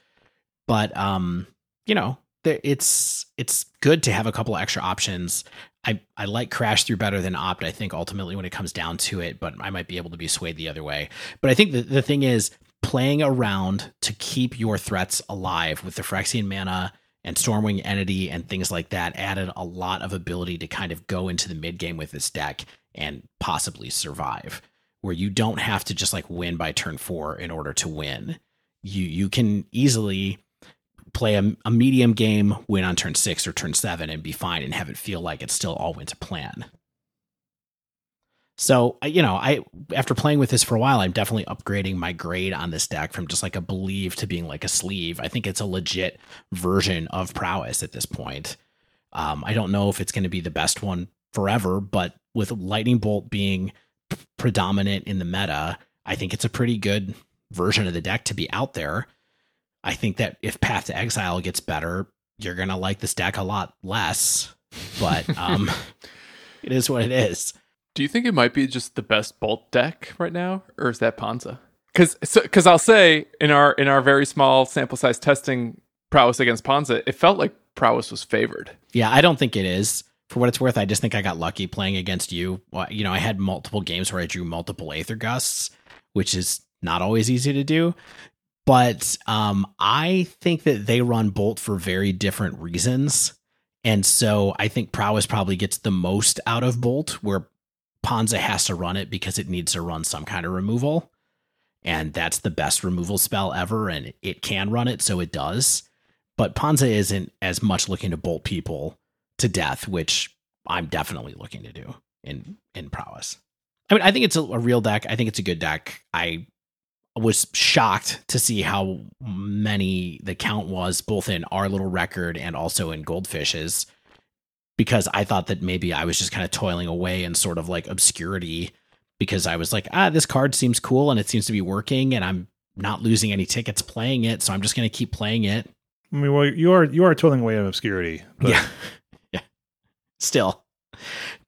Speaker 3: but um, you know it's it's good to have a couple extra options. I, I like crash through better than opt, I think, ultimately when it comes down to it, but I might be able to be swayed the other way. But I think the, the thing is playing around to keep your threats alive with the Phyrexian mana and Stormwing Entity and things like that added a lot of ability to kind of go into the mid game with this deck and possibly survive. Where you don't have to just like win by turn four in order to win. You you can easily play a, a medium game, win on turn six or turn seven, and be fine and have it feel like it still all went to plan. So, you know, I after playing with this for a while, I'm definitely upgrading my grade on this deck from just like a believe to being like a sleeve. I think it's a legit version of prowess at this point. Um, I don't know if it's going to be the best one forever, but with lightning bolt being p- predominant in the meta, I think it's a pretty good version of the deck to be out there. I think that if Path to Exile gets better, you're gonna like this deck a lot less. But um, it is what it is.
Speaker 1: Do you think it might be just the best bolt deck right now, or is that Ponza? Because because I'll say in our in our very small sample size testing prowess against Ponza, it felt like prowess was favored.
Speaker 3: Yeah, I don't think it is. For what it's worth, I just think I got lucky playing against you. You know, I had multiple games where I drew multiple Aether Gusts, which is not always easy to do but um, I think that they run Bolt for very different reasons. And so I think Prowess probably gets the most out of Bolt, where Ponza has to run it because it needs to run some kind of removal. And that's the best removal spell ever, and it can run it, so it does. But Ponza isn't as much looking to bolt people to death, which I'm definitely looking to do in in prowess. I mean, I think it's a, a real deck. I think it's a good deck. I was shocked to see how many the count was both in our little record and also in goldfishes because i thought that maybe i was just kind of toiling away in sort of like obscurity because i was like ah this card seems cool and it seems to be working and i'm not losing any tickets playing it so i'm just going to keep playing it.
Speaker 2: I mean well you are you are toiling away in obscurity
Speaker 3: but. yeah. Yeah. Still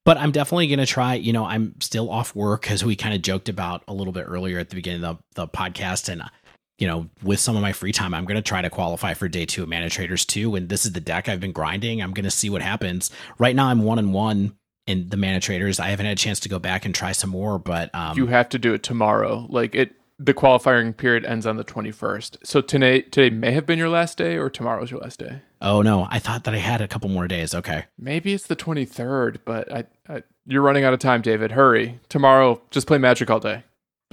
Speaker 3: but I'm definitely going to try. You know, I'm still off work as we kind of joked about a little bit earlier at the beginning of the, the podcast. And, you know, with some of my free time, I'm going to try to qualify for day two of Mana Traders 2. And this is the deck I've been grinding. I'm going to see what happens. Right now, I'm one and one in the Mana Traders. I haven't had a chance to go back and try some more, but. Um,
Speaker 1: you have to do it tomorrow. Like it, the qualifying period ends on the 21st. So today today may have been your last day or tomorrow's your last day.
Speaker 3: Oh no, I thought that I had a couple more days. Okay.
Speaker 1: Maybe it's the 23rd, but I, I you're running out of time, David. Hurry. Tomorrow just play Magic all day.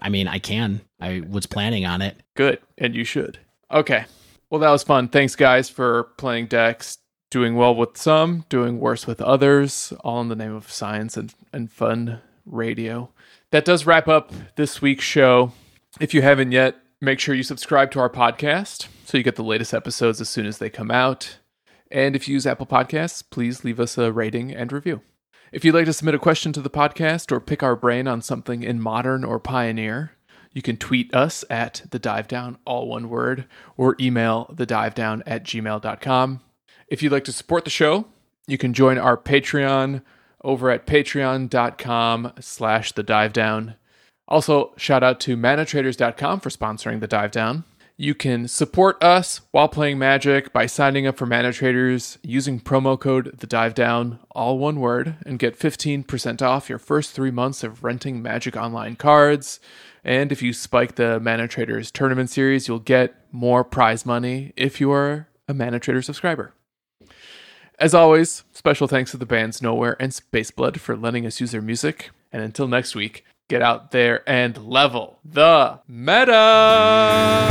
Speaker 3: I mean, I can. I was planning on it.
Speaker 1: Good, and you should. Okay. Well, that was fun. Thanks guys for playing decks, doing well with some, doing worse with others, all in the name of science and, and fun radio. That does wrap up this week's show. If you haven't yet, make sure you subscribe to our podcast so you get the latest episodes as soon as they come out. And if you use Apple Podcasts, please leave us a rating and review. If you'd like to submit a question to the podcast or pick our brain on something in modern or pioneer, you can tweet us at the dive down, all one word, or email the dive down at gmail.com. If you'd like to support the show, you can join our Patreon over at patreon.com slash the dive down. Also, shout out to manatraders.com for sponsoring the dive down. You can support us while playing Magic by signing up for Mana Traders using promo code The Dive Down, all one word, and get 15% off your first three months of renting Magic Online cards. And if you spike the Mana Traders tournament series, you'll get more prize money if you are a Mana Trader subscriber. As always, special thanks to the bands Nowhere and Spaceblood for letting us use their music. And until next week, get out there and level the meta.